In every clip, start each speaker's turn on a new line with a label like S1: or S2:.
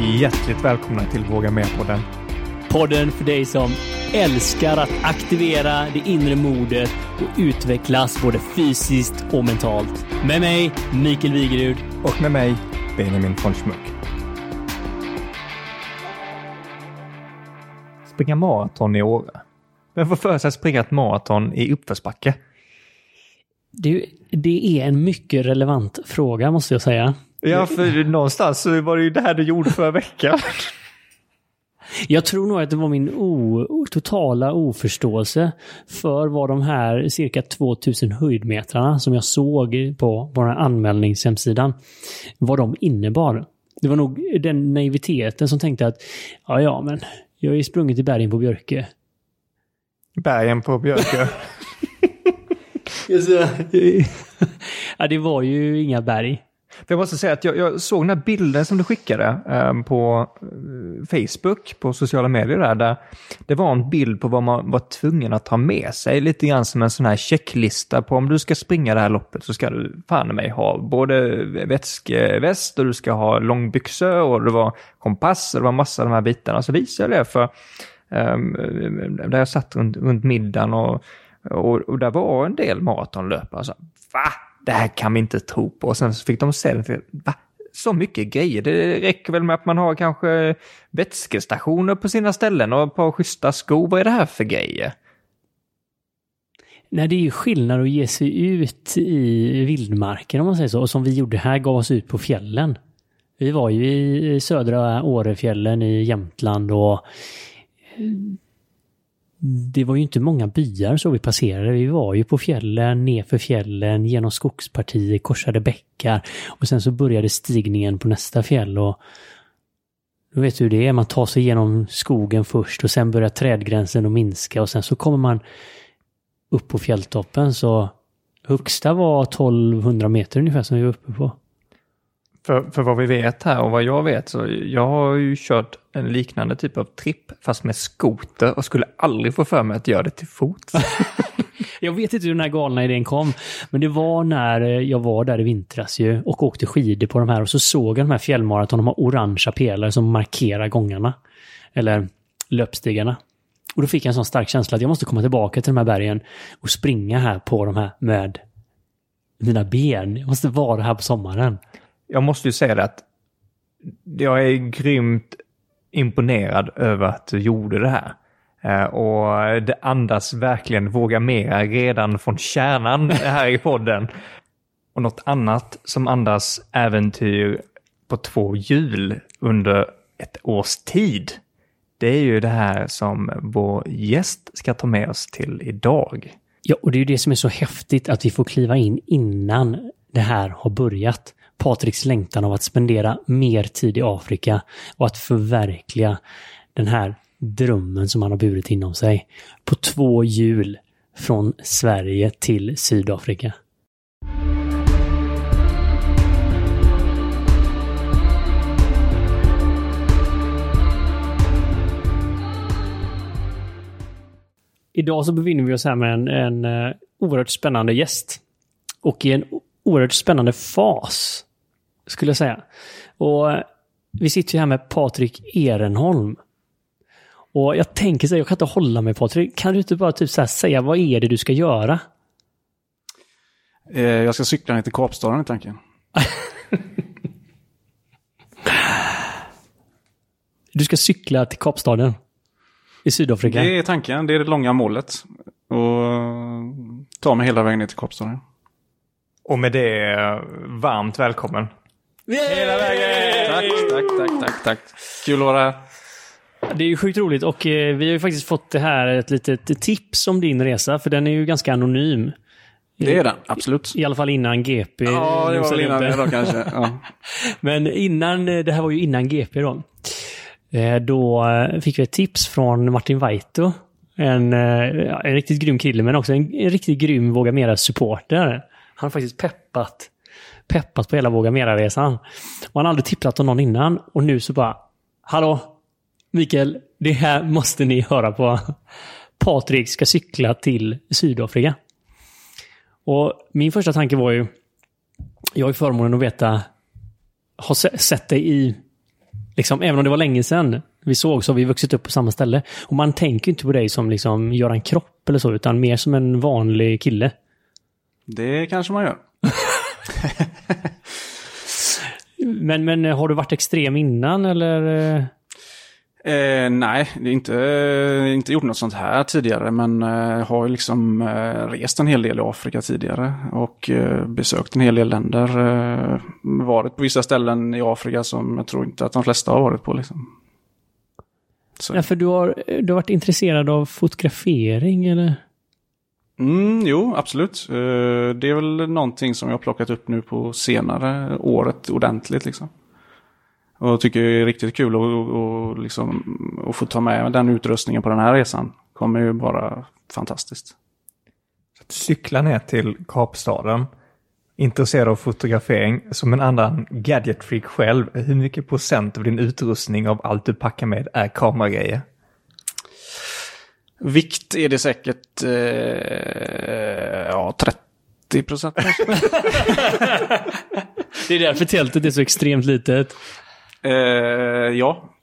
S1: Hjärtligt välkomna till Våga Med-podden.
S2: Podden för dig som älskar att aktivera det inre modet och utvecklas både fysiskt och mentalt. Med mig, Mikael Wigerud.
S1: Och med mig, Benjamin von Schmuck. Springa maraton i Åre. Vem får för sig att springa ett maraton i uppförsbacke?
S2: Det, det är en mycket relevant fråga måste jag säga.
S1: Ja, för någonstans så var det ju det här du gjorde förra veckan.
S2: Jag tror nog att det var min o, totala oförståelse för vad de här cirka 2000 höjdmetrarna som jag såg på vår anmälningshemsidan, vad de innebar. Det var nog den naiviteten som tänkte att ja, ja, men jag har ju sprungit i bergen på Björke.
S1: Bergen på Björke?
S2: ja, det var ju inga berg.
S1: För jag måste säga att jag, jag såg den här bilden som du skickade ehm, eh, på Facebook, på sociala medier där, där det var en bild på vad man var tvungen att ha med sig. Lite grann som en sån här checklista på om du ska springa det här loppet så ska du fan mig ha både vätskeväst och du ska ha långbyxor och det var kompass och det var massa av de här bitarna. Så visade jag det för um, där jag satt runt, runt middagen och, och, och där var en del maratonlöpare. Alltså, Va? Det här kan vi inte tro på. Och sen så fick de se det. Va? Så mycket grejer. Det räcker väl med att man har kanske vätskestationer på sina ställen och ett par schyssta skor. Vad är det här för grejer?
S2: Nej, det är ju skillnad att ge sig ut i vildmarken om man säger så. Och som vi gjorde här, gav oss ut på fjällen. Vi var ju i södra Årefjällen i Jämtland och det var ju inte många byar så vi passerade. Vi var ju på fjällen, nerför fjällen, genom skogspartier, korsade bäckar och sen så började stigningen på nästa fjäll och då vet du hur det är, man tar sig igenom skogen först och sen börjar trädgränsen att minska och sen så kommer man upp på fjälltoppen så högsta var 1200 meter ungefär som vi var uppe på.
S1: För, för vad vi vet här och vad jag vet så jag har ju kört en liknande typ av tripp fast med skoter och skulle aldrig få för mig att göra det till fots.
S2: jag vet inte hur den här galna idén kom, men det var när eh, jag var där i vintras ju och åkte skidor på de här och så såg jag de här fjällmaraton, de har orangea pelare som markerar gångarna. Eller löpstigarna. Och då fick jag en sån stark känsla att jag måste komma tillbaka till de här bergen och springa här på de här med mina ben. Jag måste vara här på sommaren
S1: jag måste ju säga det att jag är grymt imponerad över att du gjorde det här. Eh, och det andas verkligen våga mera redan från kärnan här i podden. Och något annat som andas äventyr på två hjul under ett års tid. Det är ju det här som vår gäst ska ta med oss till idag.
S2: Ja, och det är ju det som är så häftigt att vi får kliva in innan det här har börjat. Patriks längtan av att spendera mer tid i Afrika och att förverkliga den här drömmen som han har burit inom sig. På två hjul från Sverige till Sydafrika. Idag så befinner vi oss här med en, en eh, oerhört spännande gäst. Och i en oerhört spännande fas skulle jag säga. Och vi sitter ju här med Patrik Ehrenholm. Och jag tänker så här, jag kan inte hålla mig Patrik. Kan du inte bara typ så säga vad är det du ska göra?
S3: Eh, jag ska cykla ner till Kapstaden i tanken.
S2: du ska cykla till Kapstaden? I Sydafrika?
S3: Det är tanken, det är det långa målet. Och ta mig hela vägen ner till Kapstaden.
S1: Och med det, varmt välkommen.
S3: Hela vägen! Tack, tack, tack, tack, tack. Kul att vara här.
S2: Det är ju sjukt roligt och eh, vi har ju faktiskt fått det här ett litet tips om din resa, för den är ju ganska anonym.
S3: Det är den, absolut.
S2: I alla fall innan GP.
S3: Ja, det var väl innan det då kanske. Ja.
S2: Men innan, eh, det här var ju innan GP då. Eh, då fick vi ett tips från Martin Vaito. En, en riktigt grym kille, men också en, en riktigt grym Våga Mera-supporter. Han har faktiskt peppat peppat på hela Våga Mera-resan. Och han har aldrig tipsat om någon innan. Och nu så bara, hallå, Mikael, det här måste ni höra på. Patrik ska cykla till Sydafrika. Och min första tanke var ju, jag har ju förmånen att veta, har sett dig i Liksom, även om det var länge sedan vi såg så har vi vuxit upp på samma ställe. Och man tänker inte på dig som liksom Göran Kropp eller så, utan mer som en vanlig kille.
S3: Det kanske man gör.
S2: Men, men har du varit extrem innan eller?
S3: Eh, nej, inte, eh, inte gjort något sånt här tidigare, men eh, har ju liksom eh, rest en hel del i Afrika tidigare och eh, besökt en hel del länder. Eh, varit på vissa ställen i Afrika som jag tror inte att de flesta har varit på. Liksom. Så.
S2: Ja, för du har, du har varit intresserad av fotografering eller?
S3: Mm, jo, absolut. Eh, det är väl någonting som jag har plockat upp nu på senare året ordentligt. Liksom. Och tycker det är riktigt kul att, och, liksom, att få ta med den utrustningen på den här resan. kommer ju bara fantastiskt.
S1: Cykla ner till Kapstaden, intresserad av fotografering, som en annan gadget-freak själv, hur mycket procent av din utrustning av allt du packar med är kameragrejer?
S3: Vikt är det säkert eh, ja, 30 procent
S2: Det är därför tältet är så extremt litet.
S3: Eh, ja.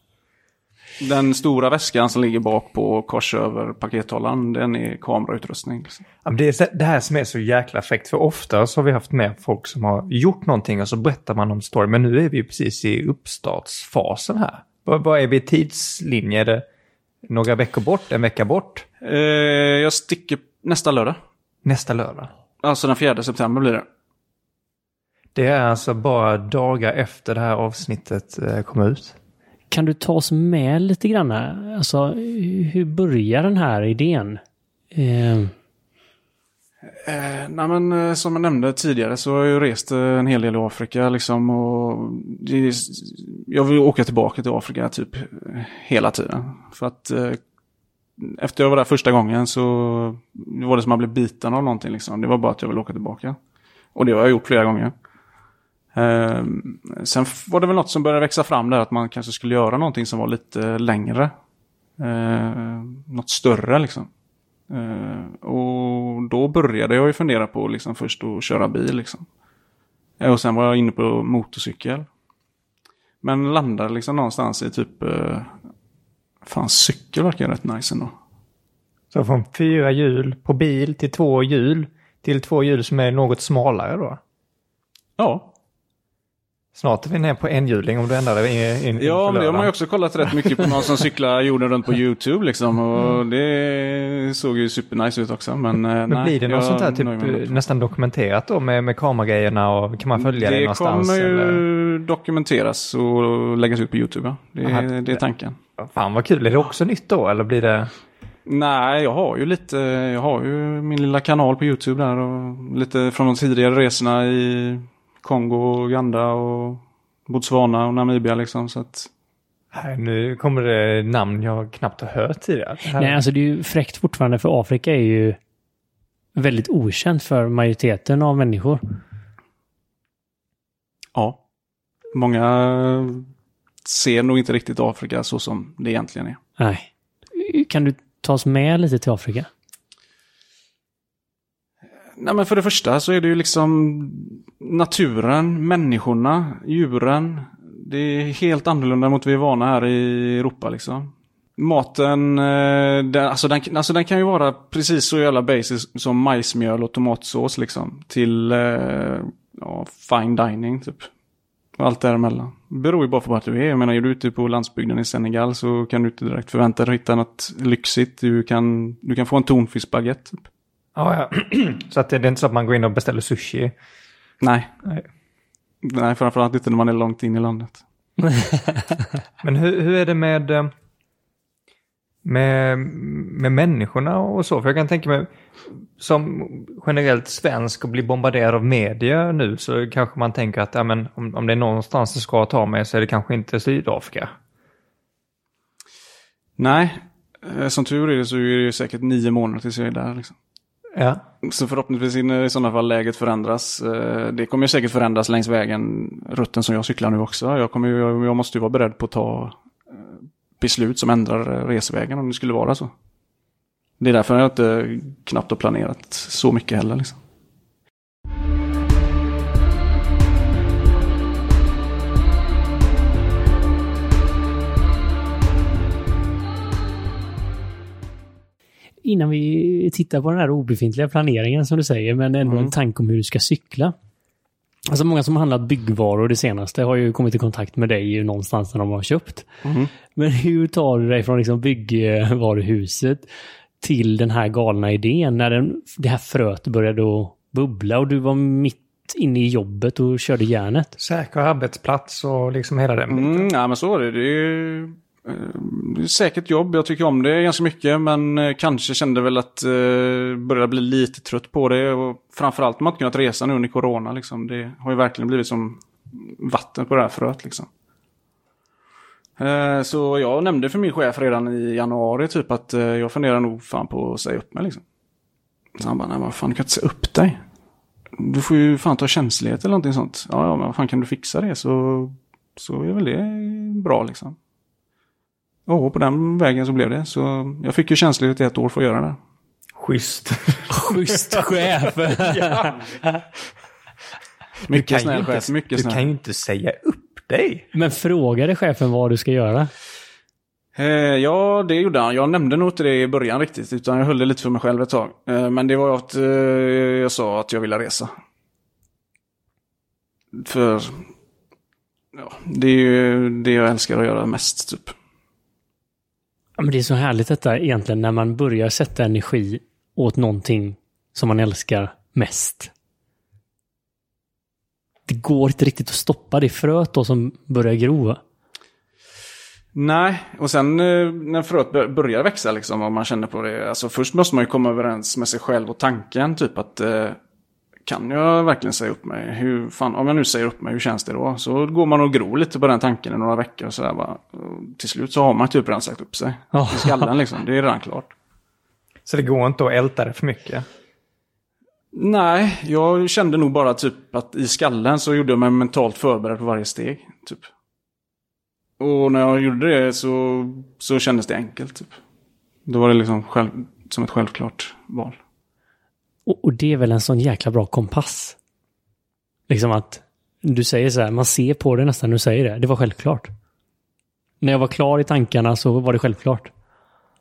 S3: Den stora väskan som ligger bak på kors över pakethållaren, den är kamerautrustning.
S1: Ja, Det är det här som är så jäkla fräckt, för ofta så har vi haft med folk som har gjort någonting och så berättar man om story, men nu är vi precis i uppstartsfasen här. Vad, vad är vi i tidslinje? Några veckor bort, en vecka bort?
S3: Eh, jag sticker nästa lördag.
S1: Nästa lördag.
S3: Alltså den 4 september blir det.
S1: Det är alltså bara dagar efter det här avsnittet eh, kom ut.
S2: Kan du ta oss med lite grann? Alltså, hur börjar den här idén? Eh,
S3: Eh, nej men eh, som jag nämnde tidigare så har jag ju rest eh, en hel del i Afrika liksom och det, jag vill åka tillbaka till Afrika typ eh, hela tiden. För att eh, efter jag var där första gången så var det som att jag blev biten av någonting liksom. Det var bara att jag ville åka tillbaka. Och det har jag gjort flera gånger. Eh, sen var det väl något som började växa fram där att man kanske skulle göra någonting som var lite längre. Eh, något större liksom. Eh, och då började jag ju fundera på liksom först att köra bil liksom. Eh, Och sen var jag inne på motorcykel. Men landade liksom någonstans i typ... Eh, fan, cykel verkar rätt nice ändå.
S1: Så från fyra hjul på bil till två hjul till två hjul som är något smalare då.
S3: Ja,
S1: Snart är vi ner på enhjuling om du ändrar det in, in,
S3: ja men det har man ju också kollat rätt mycket på någon som cyklar jorden runt på YouTube liksom. Och det såg ju supernice ut också. Men, eh,
S1: Men
S3: nej,
S1: blir det något sånt här typ eh,
S3: det.
S1: nästan dokumenterat då med, med kameragrejerna och kan man följa det,
S3: Det
S1: någonstans?
S3: kommer ju
S1: Eller?
S3: dokumenteras och läggas ut på YouTube. Ja. Det,
S1: Aha.
S3: är- det är tanken.
S1: Fan vad kul, är det också nytt då eller blir det?
S3: Nej, jag har ju lite, jag har ju min lilla kanal på YouTube där och lite från de tidigare resorna i Kongo, Uganda och Botswana och Namibia liksom. Så att,
S1: Nej, nu kommer det namn jag knappt har hört tidigare. Det här-
S2: nej, alltså det är ju fräckt fortfarande för Afrika är ju väldigt okänt för majoriteten av människor.
S3: ja, många ser nog inte riktigt Afrika så som det egentligen är.
S2: Nej. Kan du ta oss med lite till Afrika?
S3: Nej men för det första så är det ju liksom naturen, människorna, djuren. Det är helt annorlunda mot vi är vana här i Europa liksom. Maten, eh, den, alltså, den, alltså den kan ju vara precis så jävla basic som majsmjöl och tomatsås liksom. Till eh, ja, fine dining typ. Och allt däremellan. Det beror ju bara på vart du är. Jag menar, är du ute på landsbygden i Senegal så kan du inte direkt förvänta dig att hitta något lyxigt. Du kan, du kan få en tonfiskbaguette. Typ.
S1: Ja, ja. så att det, det är inte så att man går in och beställer sushi.
S3: Nej.
S1: Nej.
S3: Nej, framförallt inte när man är långt in i landet.
S1: Men hur, hur är det med, eh, med, med människorna och så? För jag kan tänka mig, som generellt svensk och blir bombarderad av media nu så kanske man tänker att ja, men, om, om det är någonstans det ska ta mig så är det kanske inte Sydafrika.
S3: Nej, eh, som tur är så är det säkert nio månader tills jag är där. Liksom.
S1: Ja.
S3: Så förhoppningsvis hinner i sådana fall läget förändras. Eh, det kommer säkert förändras längs vägen, rutten som jag cyklar nu också. Jag, kommer jag måste ju vara beredd på att ta eh, beslut som ändrar eh, resvägen om det skulle vara så. Det är därför jag inte knappt har planerat så mycket heller. Liksom.
S2: Innan vi tittar på den här obefintliga planeringen som du säger, men ändå
S3: Mm.
S2: en tanke om hur du ska cykla. Alltså många som har handlat byggvaror det senaste har ju kommit i kontakt med dig ju någonstans när de har köpt.
S3: Mhm.
S2: Men hur tar du dig från liksom byggvaruhuset till den här galna idén när den, det här fröet började att bubbla och du var mitt inne i jobbet och körde järnet?
S1: Säker arbetsplats och liksom hela den biten.
S3: Mm, ja, men så var det. Det är, ju, Eh, säkert jobb. Jag tycker om det ganska mycket. Men eh, kanske kände väl att eh, började bli lite trött på det. Och framförallt man inte kunnat resa nu under corona. Liksom. Det har ju verkligen blivit som vatten på det här fröet. Liksom. Eh, så jag nämnde för min chef redan i januari typ att eh, jag funderar nog fan på att säga upp mig. Liksom. Så han bara, nej vad fan du kan inte säga upp dig. Du får ju fan ta känslighet eller någonting sånt. Ja, ja men vad fan kan du fixa det så, så är väl det bra liksom. Och på den vägen så blev det. Så jag fick ju känslighet i ett år för att göra det.
S1: Schysst.
S2: Schysst chef!
S3: Mycket snäll chef, mycket
S1: Du
S3: snäll.
S1: kan ju inte säga upp dig.
S2: Men frågade chefen vad du ska göra?
S3: Eh, ja, det gjorde han. Jag nämnde nog inte det i början riktigt, utan jag höll det lite för mig själv ett tag. Eh, men det var att eh, jag sa att jag ville resa. För ja, det är ju det jag älskar att göra mest, typ.
S2: Ja, men det är så härligt detta egentligen när man börjar sätta energi åt någonting som man älskar mest. Det går inte riktigt att stoppa det fröet då som börjar gro.
S3: Nej, och sen eh, när fröet börjar växa liksom, och man känner på det. Alltså först måste man ju komma överens med sig själv och tanken, typ att eh, kan jag verkligen säga upp mig? Hur fan, om jag nu säger upp mig, hur känns det då? Så går man och gror lite på den tanken i några veckor bara. Och till slut så har man typ redan sagt upp sig.
S2: Ja.
S3: I skallen liksom, det är redan klart.
S1: Så det går inte att älta det för mycket.
S3: Nej, jag kände nog bara typ att i skallen så gjorde jag mig mentalt förberedd på varje steg. Typ. Och när jag gjorde det så, så kändes det enkelt. Typ. Då var det liksom själv, som ett självklart val.
S2: Och, och det är väl en sån jäkla bra kompass. Liksom att du säger så här, man ser på det nästan när du säger det. Det var självklart. När jag var klar i tankarna så var det självklart.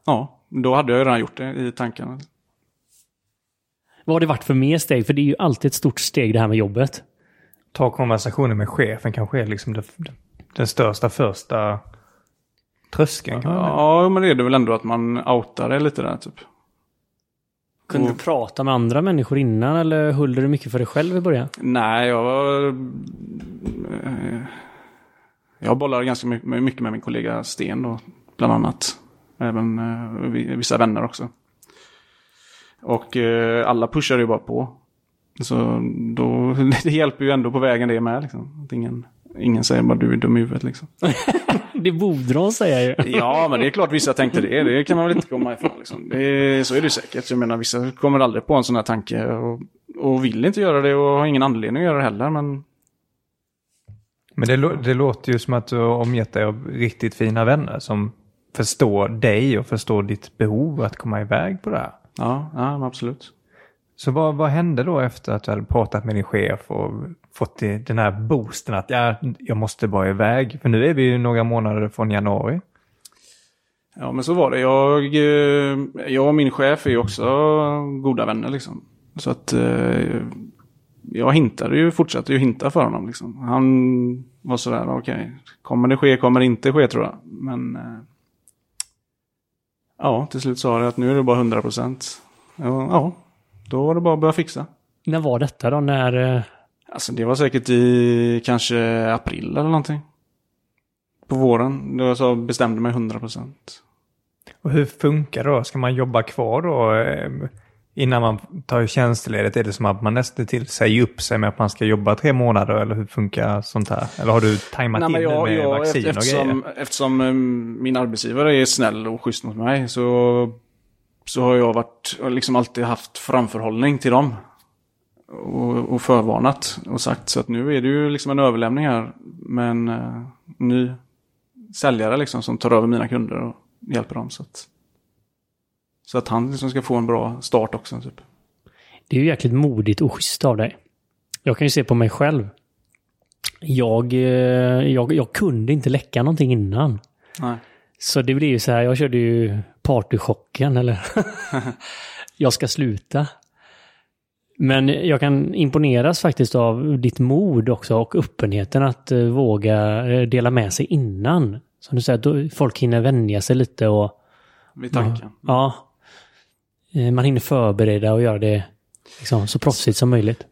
S3: Ja, då hade jag ju redan gjort det i tankarna.
S2: Vad har det varit för mer steg? För det är ju alltid ett stort steg det här med jobbet.
S1: Ta konversationen med chefen kanske är liksom det, den största första tröskeln. Säga.
S3: Ja, men det är det väl ändå att man outar det lite där typ.
S2: Kunde
S3: Och-
S2: du prata med andra människor innan eller höll du mycket för dig själv i början?
S3: Nej, jag var... eh, Jag bollar ganska mycket med min kollega Sten då, bland annat. Även eh, vi- vissa vänner också. Och eh, alla pushar ju bara på. Så då, det hjälper ju ändå på vägen det med liksom. Att ingen, ingen säger bara du är dum i huvudet liksom.
S2: Det borde de säga ju.
S3: Ja, men det är klart vissa tänkte det. Det kan man väl inte komma ifrån. Liksom. Det, så är det säkert. Jag menar, vissa kommer aldrig på en sån här tanke och, och vill inte göra det och har ingen anledning att göra det heller. Men
S1: Men det, det låter ju som att du har omgett dig av riktigt fina vänner som förstår dig och förstår ditt behov att komma iväg på det här.
S3: ja, ja absolut.
S1: Så vad, vad hände då efter att du hade pratat med din chef och fått den här boosten att ja, jag måste bara iväg? För nu är vi ju några månader från januari.
S3: Ja, men så var det. Jag, eh, jag och min chef är ju också goda vänner liksom. Så att eh, jag hintade ju, fortsatte ju hinta för honom liksom. Han var sådär, okej, kommer det ske, kommer det inte ske tror jag. Men eh, ja, till slut sa det att nu är det bara 100 procent. Ja, ja, då var det bara att börja fixa.
S2: När var detta då? När...
S3: Alltså det var säkert i kanske april eller någonting. På våren, då jag så bestämde mig 100 procent.
S1: Och hur funkar det då? Ska man jobba kvar då eh, innan man tar tjänstledigt? Är det som att man nästan till säger upp sig med att man ska jobba tre månader? Eller hur funkar sånt här? Eller har du tajmat
S3: Nej,
S1: in
S3: jag,
S1: med
S3: jag,
S1: vaccin och
S3: eftersom,
S1: grejer?
S3: eftersom eh, min arbetsgivare är snäll och schysst mot mig så, så har jag varit, och liksom alltid haft framförhållning till dem. Och, och förvarnat och sagt så att nu är det ju liksom en överlämning här med en eh, ny säljare liksom som tar över mina kunder och hjälper dem. Så att, så att han liksom ska få en bra start också. Typ.
S2: Det är ju jäkligt modigt och schysst av dig. Jag kan ju se på mig själv. Jag, eh, jag, jag kunde inte läcka någonting innan.
S3: Nej.
S2: Så det blir ju så här, jag körde ju partychocken eller jag ska sluta. Men jag kan imponeras faktiskt av ditt mod också och öppenheten att eh, våga eh, dela med sig innan. Som du säger, folk hinner vänja sig lite och
S3: Vid tanken.
S2: ja, eh, man hinner förbereda och göra det liksom, så proffsigt som möjligt.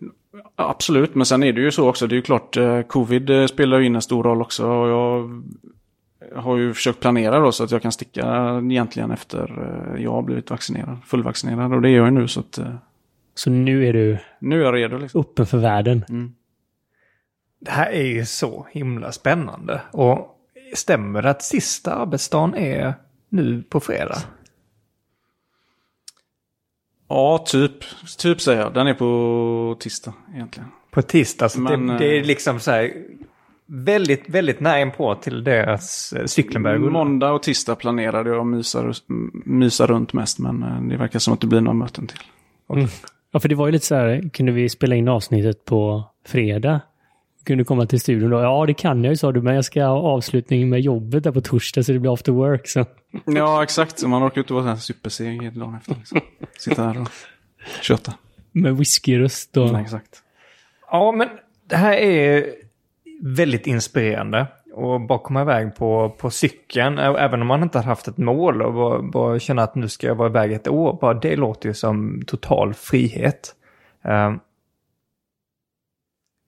S3: Absolut, men sen är det ju så också. Det är ju klart, covid spelar ju in en stor roll också. Och jag har ju försökt planera då så att jag kan sticka egentligen efter jag har blivit vaccinerad, fullvaccinerad. Och det är jag ju nu så att
S2: Så nu är du
S3: nu är jag redo liksom.
S2: öppen för världen.
S3: Mm.
S1: Det här är ju så himla spännande. Och stämmer det att sista arbetsdagen är nu på fredag?
S3: Ja, typ. Typ säger jag. Den är på tisdag egentligen.
S1: På tisdag, så
S3: Men,
S1: det, det är
S3: eh,
S1: liksom så här väldigt, väldigt nära inpå till deras eh, rulla.
S3: Måndag och tisdag planerade jag att mysa, mysa runt mest. Men eh, det verkar som att det blir några möten till.
S2: Ja, för det var ju lite så här, kunde vi spela in avsnittet på fredag? Kunde du komma till studion då? Ja, det kan jag ju, sa du, men jag ska ha avslutning med jobbet där på torsdag, så det blir after work. Så.
S3: Ja, exakt. Så Man orkar ju inte vara så här superseg dagen efter. Liksom. Sitta här och köta.
S2: Med whiskyröst och...
S3: Nej, exakt.
S1: Ja, men det här är väldigt inspirerande. Och bara komma iväg på, på cykeln, även om man inte har haft ett mål och bara, bara känna att nu ska jag vara iväg ett år. Bara det låter ju som total frihet. Um,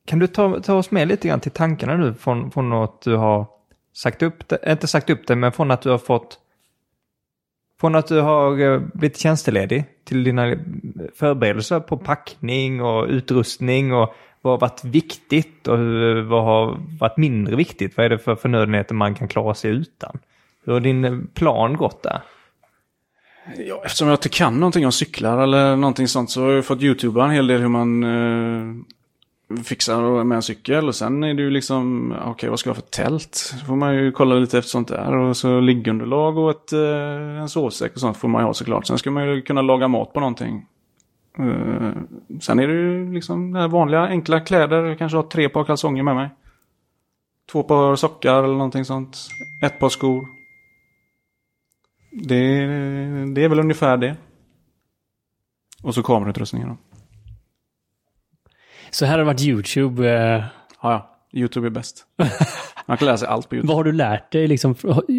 S1: kan du ta, ta oss med lite grann till tankarna nu från, från att du har sagt upp det, inte sagt upp det, men från att du har fått från att du har eh, blivit tjänsteledig till dina förberedelser på packning och utrustning och vad har varit viktigt och vad har varit mindre viktigt? Vad är det för förnödenheter man kan klara sig utan? Hur har din plan gått där?
S3: Ja, eftersom jag inte kan någonting om cyklar eller någonting sånt så har jag fått youtuba en hel del hur man eh, fixar med en cykel. Och sen är det ju liksom, okej vad ska jag ha för tält? Så får man ju kolla lite efter sånt där. Och så liggunderlag och ett, eh, en sovsäck och sånt får man ju ha såklart. Sen ska man ju kunna laga mat på någonting. Eh, sen är det ju liksom det vanliga enkla kläder. Jag kanske har tre par kalsonger med mig. Två par sockar eller någonting sånt. Ett par skor. Det, det är väl ungefär det. Och så kamerautrustningen då.
S2: Så här har det varit YouTube. Eh,
S3: Ja, ja. YouTube är bäst. Man kan lära sig allt på YouTube.
S2: vad har du lärt dig? Liksom,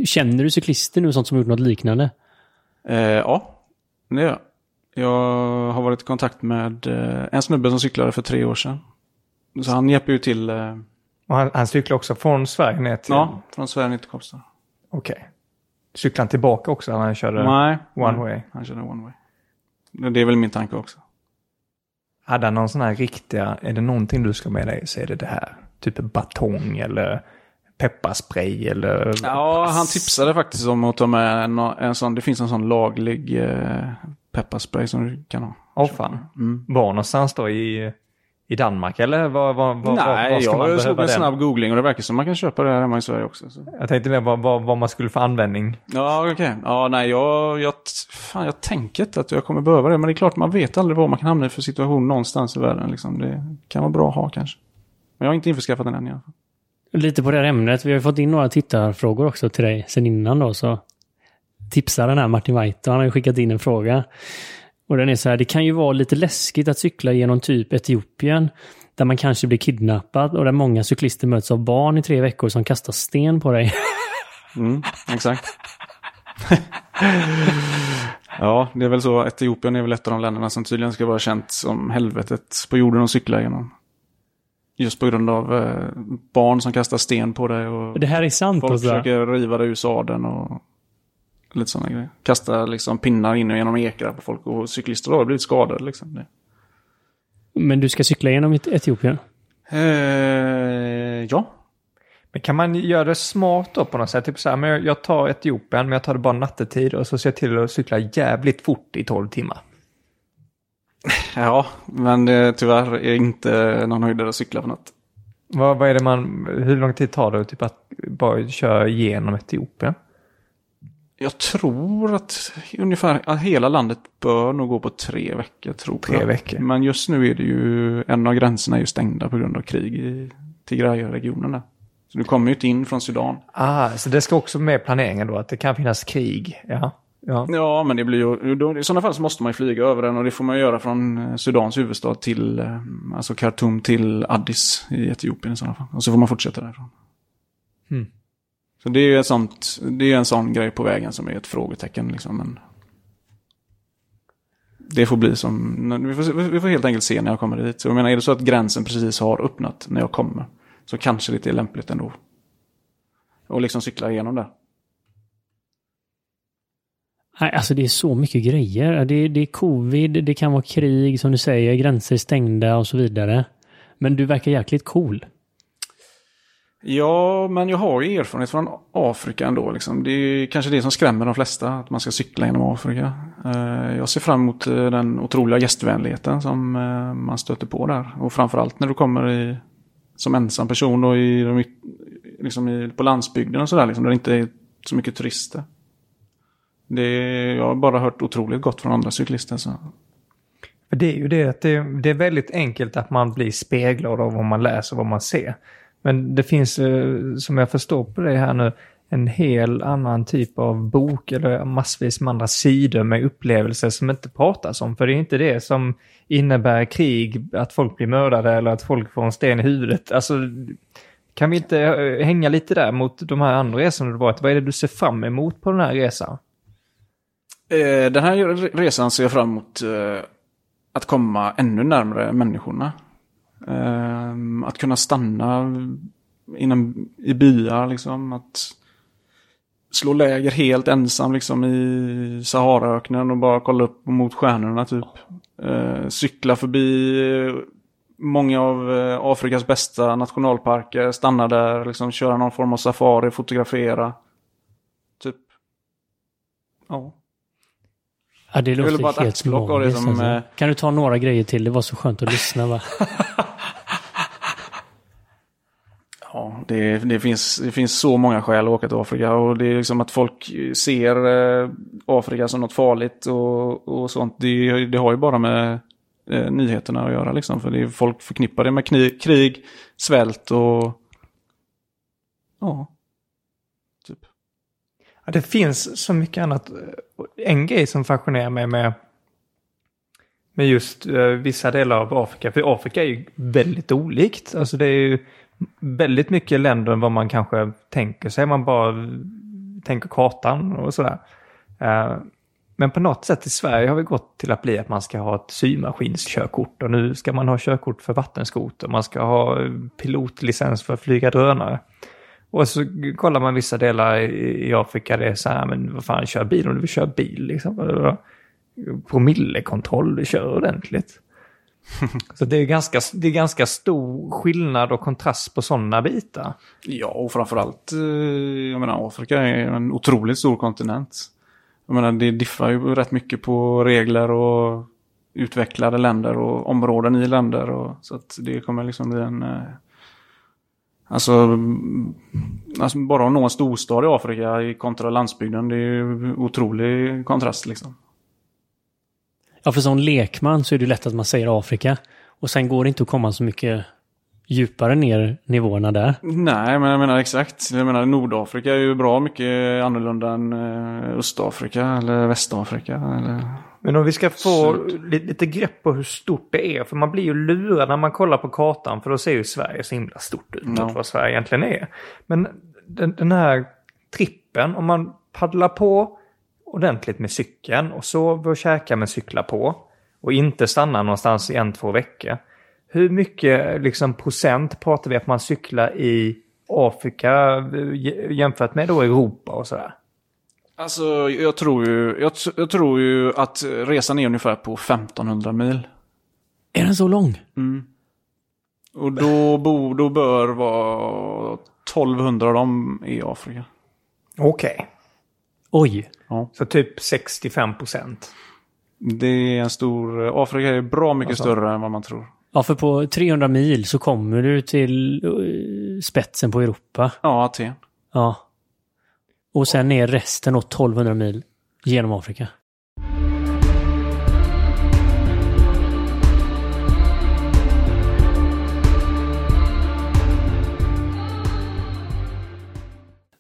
S2: känner du cyklister nu, sånt som gjort något liknande?
S3: Eh, ja, det gör jag. Jag har varit i kontakt med eh, en snubbe som cyklade för tre år sedan. Så han hjälper ju till, eh,
S1: Och han, han cyklar också från Sverige ner till...
S3: ja, från Sverige ner till Karlstad.
S1: Okej. Cyklar han tillbaka också han körde
S3: Nej,
S1: one
S3: nej,
S1: way?
S3: han körde one way. Det- Det är väl min tanke också.
S1: Hade han någon sån här riktiga, är det någonting du ska med dig så är det det här. Typ batong eller pepparspray eller...
S3: Ja, han tipsade faktiskt om att ta med en, en sån, det finns en sån laglig eh, pepparspray som du kan ha.
S1: Åh fan.
S3: Mm.
S1: Var någonstans då i, i Danmark eller var, var, var,
S3: Nej,
S1: var ska man
S3: jag slog
S1: behöva
S3: en
S1: den?
S3: snabb googling och det verkar som man kan köpa det här hemma i Sverige också. Så.
S1: Jag tänkte mer vad, vad, vad man skulle få användning.
S3: Ja, okej. Ja, nej, jag, jag, fan, jag tänker inte att jag kommer behöva det. Men det är klart, man vet aldrig vad man kan hamna i för situation någonstans i världen. Liksom. Det kan vara bra att ha kanske. Men jag har inte införskaffat den än i alla fall.
S2: Lite på det här ämnet. Vi har fått in några tittarfrågor också till dig sen innan då. Så tipsar den här Martin Waito. Han har ju skickat in en fråga. Och den är så här. Det kan ju vara lite läskigt att cykla genom typ Etiopien. Där man kanske blir kidnappad och där många cyklister möts av barn i tre veckor som kastar sten på dig.
S3: Mm, exakt. ja, det är väl så. Etiopien är väl ett av de länderna som tydligen ska vara känt som helvetet på jorden att cykla genom. Just på grund av eh, barn som kastar sten på dig och
S2: Det här är sant
S3: folk
S2: alltså.
S3: försöker riva dig ur sadeln och lite sådana grejer. Kasta liksom pinnar in och genom ekrar på folk och cyklister har blivit skadade liksom. Det.
S2: Men du ska cykla genom Et- Etiopien?
S3: Eh, ja.
S1: Men kan man göra det smart då på något sätt? Typ så här, men jag- tar Etiopien men jag tar det bara nattetid och så ser jag till att cykla jävligt fort i 12 timmar.
S3: Ja, men det tyvärr är inte någon höjdare att cykla för något.
S1: Vad, vad är det man, hur lång tid tar det typ att bara köra igenom Etiopien?
S3: Jag tror att ungefär att hela landet bör nog gå på tre veckor. Tror
S1: Tre
S3: jag.
S1: veckor.
S3: Men just nu är det ju, en av gränserna är ju stängda på grund av krig i Tigray-regionen där. Så du kommer ju inte in från Sudan.
S1: Ah, så det ska också med planeringen då, att det kan finnas krig. Ja. Ja.
S3: Ja, men det blir ju, då, i sådana fall så måste man ju flyga över den och det får man göra från eh, Sudans huvudstad till, eh, alltså Khartoum till Addis i Etiopien i sådana fall. Och så får man fortsätta därifrån.
S1: Mm.
S3: Så det är ju ett sånt, det är en sån grej på vägen som är ett frågetecken liksom. Men det får bli som, vi får, vi får helt enkelt se när jag kommer dit. Så jag menar, är det så att gränsen precis har öppnat när jag kommer, så kanske det är lämpligt ändå. Och liksom cykla igenom det.
S2: Nej, alltså det är så mycket grejer. Det, det är covid, det kan vara krig, som du säger, gränser är stängda och så vidare. Men du verkar jäkligt cool.
S3: Ja, men jag har ju erfarenhet från Afrika ändå. Liksom. Det är kanske det som skrämmer de flesta, att man ska cykla genom Afrika. Eh, jag ser fram emot eh, den otroliga gästvänligheten som eh, man stöter på där. Och framförallt när du kommer i, som ensam person då i, liksom i, på landsbygden och sådär, liksom, där det inte är så mycket turister. Det, jag har bara hört otroligt gott från andra cyklister. Så.
S1: Det är ju det att det, det är väldigt enkelt att man blir speglad av vad man läser och vad man ser. Men det finns, eh, som jag förstår på det här nu, en hel annan typ av bok eller massvis med andra sidor med upplevelser som inte pratas om. För det är inte det som innebär krig, att folk blir mördade eller att folk får en sten i huvudet. Alltså, kan vi inte eh, hänga lite där mot de här andra resorna du varit? Vad är det du ser fram emot på den här resan?
S3: Eh, den här resan ser jag fram emot att komma ännu närmare människorna. Eh, Att kunna stanna inom, i byar, liksom. Att slå läger helt ensam liksom, i Saharaöknen och bara kolla upp mot stjärnorna. typ. Eh, Cykla förbi många av eh, Afrikas bästa nationalparker, stanna där, liksom, köra någon form av safari, fotografera. Typ. Ja.
S2: Ja, det låter helt magiskt.
S3: som,
S2: Alltså.
S3: eh,
S2: Kan du ta några grejer till? Det var så skönt att lyssna va?
S3: Ja, det, det, finns, det finns så många skäl att åka till Afrika och det är liksom att folk ser eh, Afrika som något farligt och, och sånt. Det, det har ju bara med eh, nyheterna att göra liksom. För det är, folk förknippar det med krig, krig svält och... Ja. Typ.
S1: Ja, det finns så mycket annat. En grej som fascinerar mig med, med just eh, vissa delar av Afrika, för Afrika är ju väldigt olikt. Alltså det är ju väldigt mycket länder än vad man kanske tänker sig. Man bara tänker kartan och sådär. Eh, men på något sätt i Sverige har vi gått till att bli att man ska ha ett symaskinskörkort och nu ska man ha körkort för vattenskoter. Man ska ha pilotlicens för att flyga drönare. Och så kollar man vissa delar i Afrika, det är så här, men vad fan, kör bil om du vill köra bil liksom. Promillekontroll, du kör ordentligt så det är, ganska, det är ganska stor skillnad och kontrast på sådana bitar.
S3: Ja, och framförallt, eh, jag menar Afrika är en otroligt stor kontinent. Jag menar det diffar ju rätt mycket på regler och utvecklade länder och områden i länder. Och, så att det kommer liksom bli en... Eh, alltså, mm, alltså bara att nå en storstad i Afrika kontra landsbygden, det är ju otrolig kontrast liksom.
S2: Ja, för som lekman så är det lätt att man säger Afrika. Och sen går det inte att komma så mycket djupare ner nivåerna där.
S3: Nej, men jag menar exakt. Jag menar Nordafrika är ju bra mycket annorlunda än eh, Östafrika eller Västafrika. Eller...
S1: Men om vi ska få
S3: Absolut.
S1: li- lite grepp på hur stort det är, för man blir ju lurad när man kollar på kartan, för då ser ju Sverige så himla stort ut
S3: Ja.
S1: vad Sverige egentligen är. Men den, den här trippen, om man paddlar på ordentligt med cykeln och sover och käkar med cyklar på och inte stannar någonstans i en, två veckor. Hur mycket liksom, procent pratar vi att man cyklar i Afrika eh, jämfört med då Europa och sådär?
S3: Alltså, jag tror, ju, jag, jag tror ju att resan är ungefär på 1500 mil.
S2: Är den så lång?
S3: Och då, bo, då bör vara 1200 av dem i Afrika.
S1: Okej.
S2: Oj.
S3: Ja.
S1: Så typ 65 procent.
S3: Det är en stor... Afrika är bra mycket
S1: Alltså.
S3: större än vad man tror.
S2: Ja, för på 300 mil så kommer du till eh, spetsen på Europa.
S3: Ja, Aten.
S2: Ja. Och sen är resten då 1200 mil genom Afrika.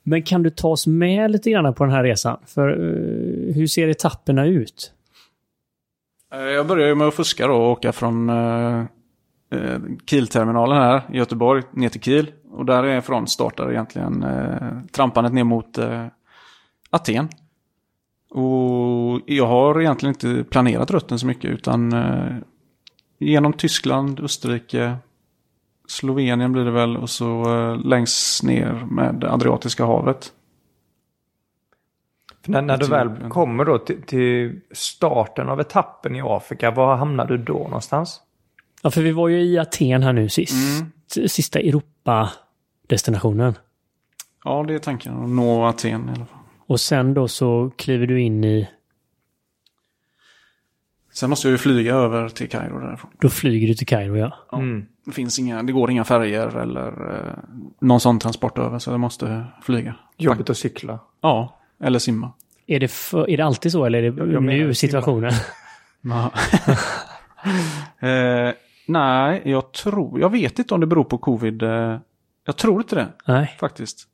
S2: Men kan du ta oss med lite grann på den här resan? För eh, hur ser etapperna ut?
S3: Eh, jag började med att fuska då och åka från eh, eh, Kielterminalen här i Göteborg ner till Kiel. Och därifrån startar egentligen trampandet ner mot Aten. Och jag har egentligen inte planerat rutten så mycket utan genom Tyskland, Österrike, Slovenien blir det väl och så uh, längst ner med Adriatiska havet.
S1: För när, när du väl kommer då till, till starten av etappen i Afrika, var hamnar du då någonstans?
S2: Ja, för vi var ju i Aten här nu sist.
S3: Mm.
S2: Sista Europa-destinationen.
S3: Ja, det är tanken. Att nå Aten i alla fall.
S2: Och sen då så kliver du in i...
S3: Sen måste jag ju flyga över till Kairo därifrån.
S2: Då flyger du till Kairo, ja.
S3: Ja.
S1: Mm.
S3: Det, finns inga, det går inga färger eller eh, någon sån transport över så jag måste flyga.
S1: Jobbigt att cykla.
S3: Ja, eller simma.
S2: Är det, för, är det alltid så eller är det
S1: Jag
S2: nu situationen?
S3: eh, nej, jag tror, jag vet inte om det beror på covid. Eh, jag tror inte det
S2: Nej.
S3: faktiskt.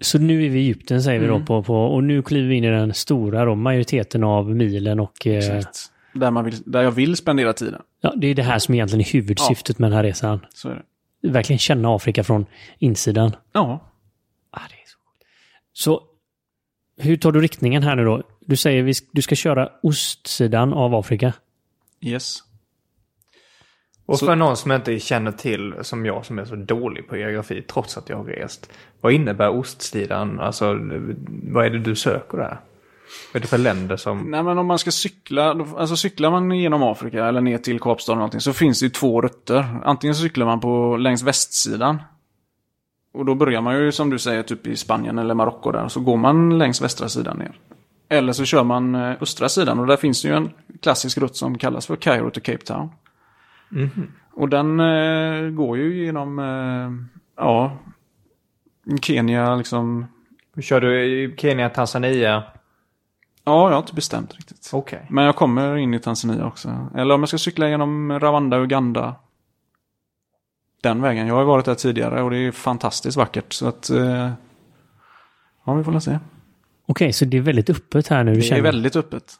S2: Så nu är vi i Egypten säger vi
S3: Mm.
S2: då på, på och nu kliver vi in i den stora då, majoriteten av milen och eh,
S3: Exakt. Där, man vill, där jag vill spendera tiden.
S2: ja, det är det här som egentligen är huvudsyftet med den här resan.
S3: Så är det.
S2: Verkligen känna Afrika från insidan.
S3: Ja,
S2: Ah, det är så, så hur tar du riktningen här nu då? Du säger vi, du ska köra ostsidan av Afrika.
S3: yes.
S1: Och
S3: Så-
S1: för någon som inte känner till, som jag som är så dålig på geografi, trots att jag har rest. Vad innebär ostsidan? Alltså, vad är det du söker där? Vad är det för länder som...
S3: Nej men om man ska cykla, alltså cyklar man genom Afrika eller ner till Kapstaden eller någonting så finns det ju två rutter. Antingen så cyklar man på längs västsidan. Och då börjar man ju som du säger typ i Spanien eller Marocko där. Så går man längs västra sidan ner. Eller så kör man eh, östra sidan och där finns det ju en klassisk rutt som kallas för Cairo to Cape Town. Och den eh, går ju genom, eh, ja, Kenya liksom.
S1: Kör du i Kenya, Tanzania?
S3: Ja, jag har inte bestämt riktigt.
S1: Okej.
S3: Men jag kommer in i Tanzania också. Eller om jag ska cykla genom Rwanda och Uganda. Den vägen. Jag har varit där tidigare och det är fantastiskt vackert. Så att... Eh, ja, vi får väl se.
S2: Okej, så det är väldigt öppet här nu.
S3: Det är
S2: känner.
S3: väldigt öppet.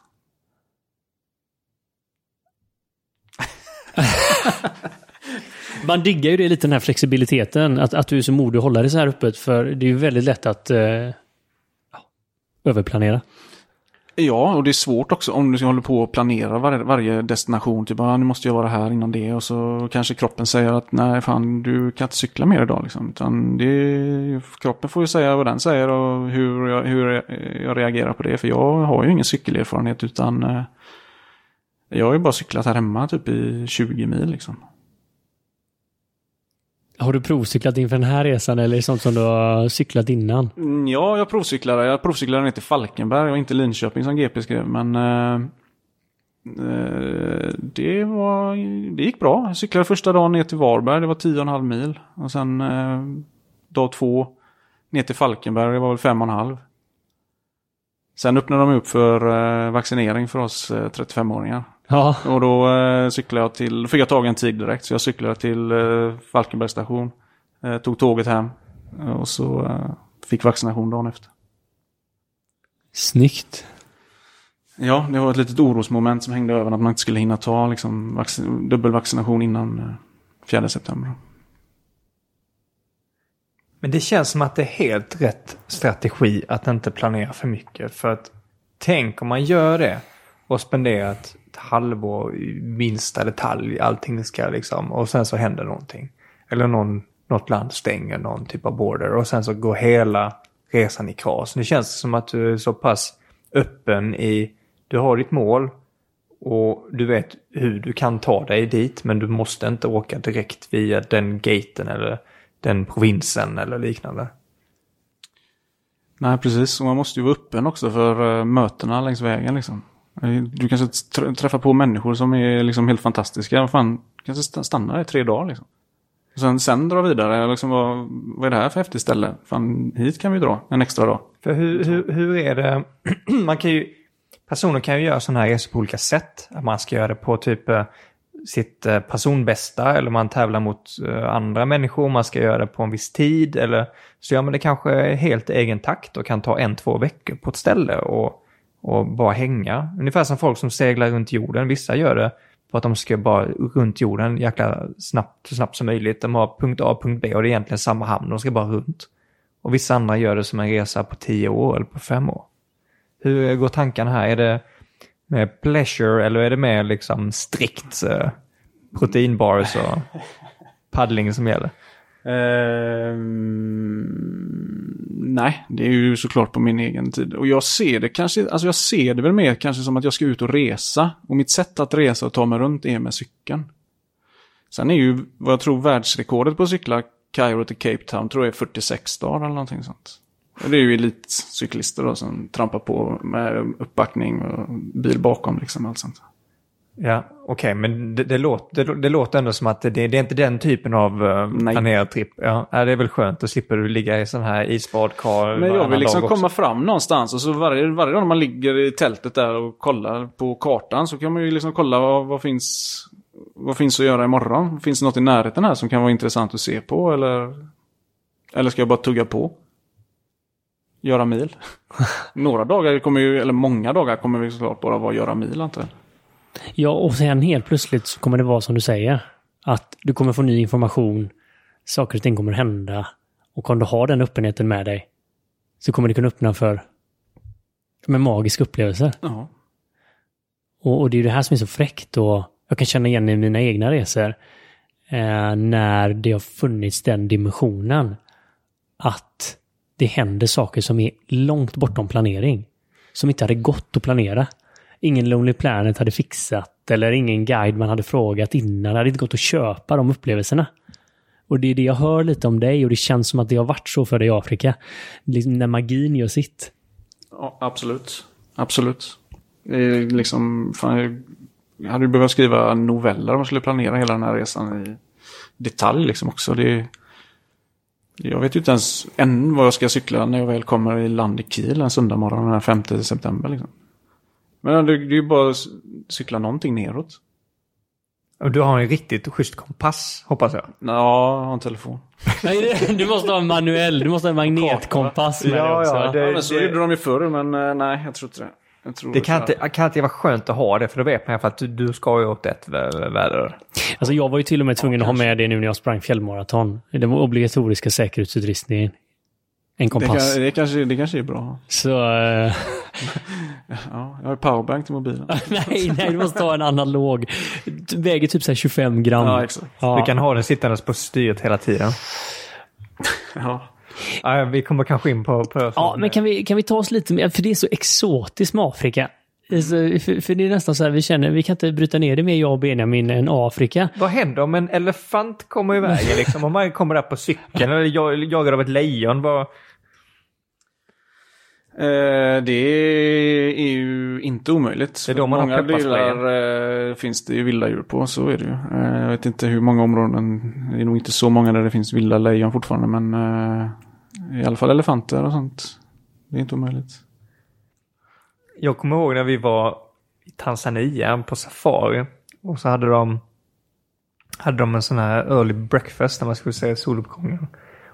S2: Man diggar ju det lite den här flexibiliteten. Att, att du är så modig att hålla det så här öppet. För det är ju väldigt lätt att eh, överplanera.
S3: Ja, och det är svårt också om du håller på att planera var, varje destination. Typ, ah, nu måste jag vara här innan det. Och så kanske kroppen säger att nej, fan, du kan inte cykla mer idag. Liksom. Utan det, kroppen får ju säga vad den säger och hur jag, hur jag reagerar på det. För jag har ju ingen cykelerfarenhet utan eh, jag har ju bara cyklat här hemma typ i 20 mil. Liksom.
S2: Har du provcyklat inför den här resan eller är det sånt som du har cyklat innan?
S3: Mm, Ja, jag provcyklade. Jag provcyklade ner till Falkenberg och inte Linköping som GP skrev. Men eh, eh, det, var, det gick bra. Jag cyklade första dagen ner till Varberg. Det var 10,5 mil. Och sen eh, dag två ner till Falkenberg. Det var väl 5,5. Sen öppnade de upp för eh, vaccinering för oss eh, 35-åringar.
S2: Ja.
S3: Och då eh, cyklade jag till, då fick jag tag i en tid direkt. Så jag cyklade till eh, Falkenbergs station. Eh, tog tåget hem. eh, Och så eh, fick vaccination dagen efter.
S2: Snyggt.
S3: Ja, det var ett litet orosmoment som hängde över att man inte skulle hinna ta liksom, vaccin- dubbelvaccination innan eh, 4 september.
S1: Men det känns som att det är helt rätt strategi att inte planera för mycket. För att tänk om man gör det och spenderar ett halvår i minsta detalj. Allting ska liksom, och sen så händer någonting. Eller någon, något land stänger någon typ av border och sen så går hela resan i kras. Nu känns det som att du är så pass öppen i, du har ditt mål och du vet hur du kan ta dig dit men du måste inte åka direkt via den gaten eller den provinsen eller liknande.
S3: Nej, precis. Och man måste ju vara öppen också för eh, mötena längs vägen. Liksom. Eh, Du kanske tr- träffar på människor som är liksom helt fantastiska. Vad fan, kanske st- stanna där i tre dagar. Liksom. Och sen, sen dra vidare. Liksom, vad, vad är det här för häftigt ställe? Fan, hit kan vi dra en extra dag.
S1: För hur, hur, hur är det? Man kan ju, personer kan ju göra sådana här resor på olika sätt. Att man ska göra det på typ eh, sitt eh, personbästa eller man tävlar mot andra människor, man ska göra det på en viss tid eller så gör man det kanske helt egen takt och kan ta en, två veckor på ett ställe och, och bara hänga. Ungefär som folk som seglar runt jorden. Vissa gör det för att de ska bara runt jorden jäkla snabbt, så snabbt som möjligt. De har punkt A, punkt B och det är egentligen samma hamn, de ska bara runt. Och vissa andra gör det som en resa på tio år eller på fem år. Hur går tankarna här? Är det med pleasure eller är det mer liksom strikt uh, proteinbars och paddling som gäller?
S3: Ehm, nej, det är ju såklart på min egen tid. Och jag ser det kanske, alltså jag ser det väl mer kanske som att jag ska ut och resa. Och mitt sätt att resa och ta mig runt är med cykeln. Sen är ju vad jag tror världsrekordet på att cykla Kairo till Cape Town tror jag är 46 dagar eller någonting sånt. Och det är ju elitcyklister då som trampar på med uppbackning och bil bakom liksom allt sånt.
S1: Ja, okej, okay, men det, det, låter, det, det, låter ändå som att det, det är inte den typen av uh, planerad tripp. Ja, det är väl skönt, då slipper du ligga i sån här isbadkar.
S3: Men jag vill liksom komma fram någonstans och så varje, varje dag man ligger i tältet där och kollar på kartan så kan man ju liksom kolla vad, vad finns vad finns att göra imorgon? Finns det något i närheten här som kan vara intressant att se på eller? Eller ska jag bara tugga på? Göra mil? Några dagar kommer ju, eller många dagar kommer vi såklart bara vara göra mil antar jag.
S2: Ja, och sen helt plötsligt så kommer det vara som du säger. Att du kommer få ny information, saker och ting kommer hända. Och om du har den öppenheten med dig så kommer det kunna öppna för med magiska upplevelser.
S3: Ja.
S2: Och, och, det är det här som är så fräckt och jag kan känna igen i mina egna resor eh, när det har funnits den dimensionen att det händer saker som är långt bortom planering. Som inte hade gått att planera ingen Lonely Planet hade fixat eller ingen guide man hade frågat innan. Det hade inte gått att köpa de upplevelserna. Och det är det jag hör lite om dig och det känns som att det har varit så för dig i Afrika. Liksom när magin gör sitt.
S3: Ja, absolut. Absolut. liksom, fan, jag hade ju behövt skriva noveller om jag skulle planera hela den här resan i detalj liksom också. Det, jag vet ju inte ens än vad jag ska cykla när jag väl kommer i land i Kiel en söndag morgon den 5 september. Liksom. Men det, det är ju bara att cykla någonting neråt.
S1: Och du har en riktigt schysst kompass, hoppas jag.
S3: Ja, jag har en telefon.
S2: Nej, du måste ha en manuell, du måste ha en magnetkompass med
S3: ja,
S2: dig också.
S3: Ja, det, ja, men så det... gjorde de ju förr, men eh, nej, jag tror inte det. Jag tror
S1: det kan inte, kan inte vara skönt att ha det, för då vet man för att du, du ska ju åt ett väder.
S2: Alltså jag var ju till och med tvungen ja, att ha med det nu när jag sprang fjällmaraton. Den obligatoriska säkerhetsutrustningen. En kompass.
S3: Det, det, kanske, det kanske är bra.
S2: Så... Uh...
S3: ja, jag har powerbank till mobilen.
S2: nej, nej, du måste ha en analog. Väger typ så 25 gram.
S3: Ja, exakt.
S1: Ja. Du kan ha den sittandes på styret hela tiden.
S3: ja.
S1: ja. Vi kommer kanske in på... på
S2: ja, men kan vi, kan vi ta oss lite mer, för det är så exotiskt med Afrika. Alltså, för, för, det är nästan så här, vi känner, vi kan inte bryta ner det mer jag och Benjamin än Afrika.
S1: Vad händer om en elefant kommer i vägen liksom? Om man kommer där på cykeln eller jagar av ett lejon? Vad...
S3: Eh, det är ju inte omöjligt.
S1: Det är man
S3: många delar eh, finns det ju vilda djur på, så är det ju. Eh, jag vet inte hur många områden, det är nog inte så många där det finns vilda lejon fortfarande, men eh, i alla fall elefanter och sånt. Det är inte omöjligt.
S1: Jag kommer ihåg när vi var i Tanzania på safari och så hade de, hade de en sån här early breakfast när man skulle se soluppgången.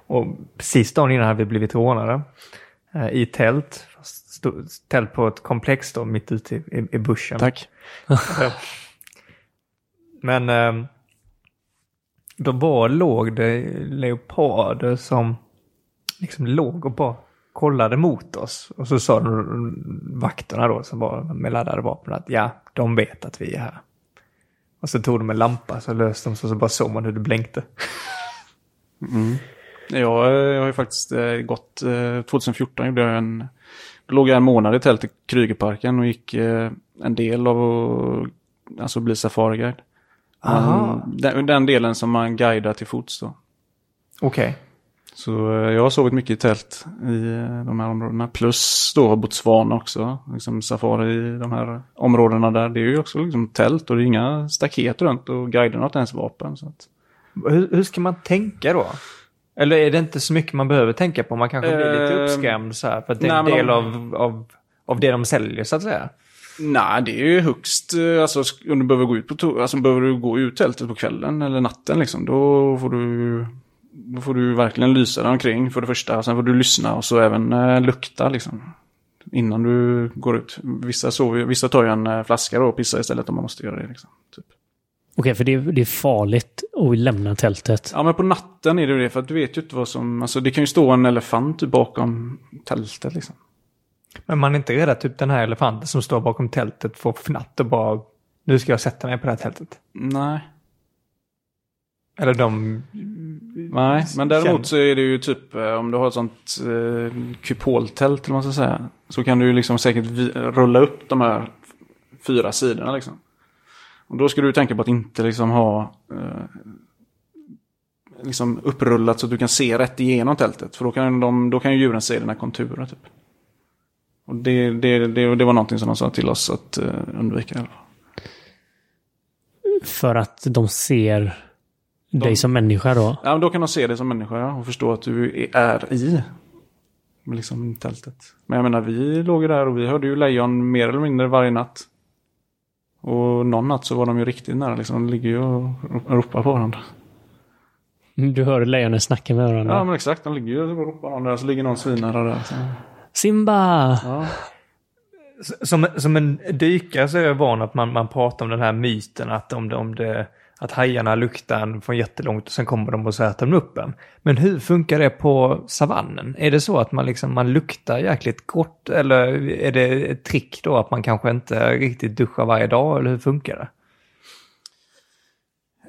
S1: Och precis dagen innan hade vi blivit rånade. Eh, i tält. tält på ett komplex då, mitt ute i, i, i buschen.
S3: Tack.
S1: Men eh, då var, låg det leoparder som liksom låg och bara kollade mot oss. Och så sa de, vakterna då som var med laddade vapen att ja, de vet att vi är här. Och så tog de en lampa så löste de så, så bara såg man hur det blänkte.
S3: Mm. Ja, jag har ju faktiskt eh, gått, 2014 eh, gjorde jag en, då låg jag en månad i tält i Krygerparken och gick eh, en del av att alltså bli safariguide. Den, den, delen som man guidar till fots då.
S1: Okej. Okay.
S3: Så jag har sovit mycket i tält i de här områdena. Plus då Botswana också. Liksom safari i de här områdena där. Det är ju också liksom tält och det är inga staket runt och guiderna har inte ens vapen. Så att...
S1: hur, hur ska man tänka då? Eller är det inte så mycket man behöver tänka på? Man kanske blir lite ehm, uppskrämd så här, för att det är en del av, av, av det de säljer så att säga.
S3: Nej, det är ju högst, eh, alltså om du behöver gå ut på to- alltså behöver du gå ut tältet på kvällen eller natten liksom, då får du då får du verkligen lysa dig omkring för det första. Sen får du lyssna och så även eh, lukta liksom. Innan du går ut. Vissa, sover, vissa tar ju en eh, flaska då och pissar istället om man måste göra det. Liksom, typ.
S2: Okej, för det, det är farligt att lämna tältet.
S3: Ja men på natten är det ju det för att du vet ju inte vad som, alltså det kan ju stå en elefant typ bakom tältet liksom.
S1: Men man är inte rädd att typ den här elefanten som står bakom tältet får fnatt och bara nu ska jag sätta mig på det här tältet.
S3: Nej.
S1: Eller de...
S3: Nej, men däremot så är det ju typ eh, om du har ett sånt eh, kupoltält eller vad man ska säga. Så kan du ju liksom säkert rulla upp de här fyra sidorna liksom. Och då ska du tänka på att inte liksom ha eh, liksom upprullat så att du kan se rätt igenom tältet. För då kan, de, då kan ju djuren se dina konturer typ. Och det, det, det, det var någonting som de sa till oss att eh, undvika.
S2: För att de ser dig som människa då.
S3: Ja, då kan de se det som människa ja, och förstå att du är i liksom, tältet. Men jag menar, vi låg ju där och vi hörde ju lejon mer eller mindre varje natt. Och någon natt så var de ju riktigt nära, liksom. De ligger ju och ropar på varandra.
S2: Du hör lejonen snacka med varandra.
S3: Ja, men exakt. De ligger ju och ropar på varandra, så ligger någon svinare där. Så.
S2: Simba!
S3: Ja.
S1: Som, som en dykare så är jag van att man, man pratar om den här myten att om det, om det att hajarna luktar en från jättelångt och sen kommer de och så äter de upp en. Men hur funkar det på savannen? Är det så att man, liksom, man luktar jäkligt gott eller är det ett trick då att man kanske inte riktigt duschar varje dag eller hur funkar det?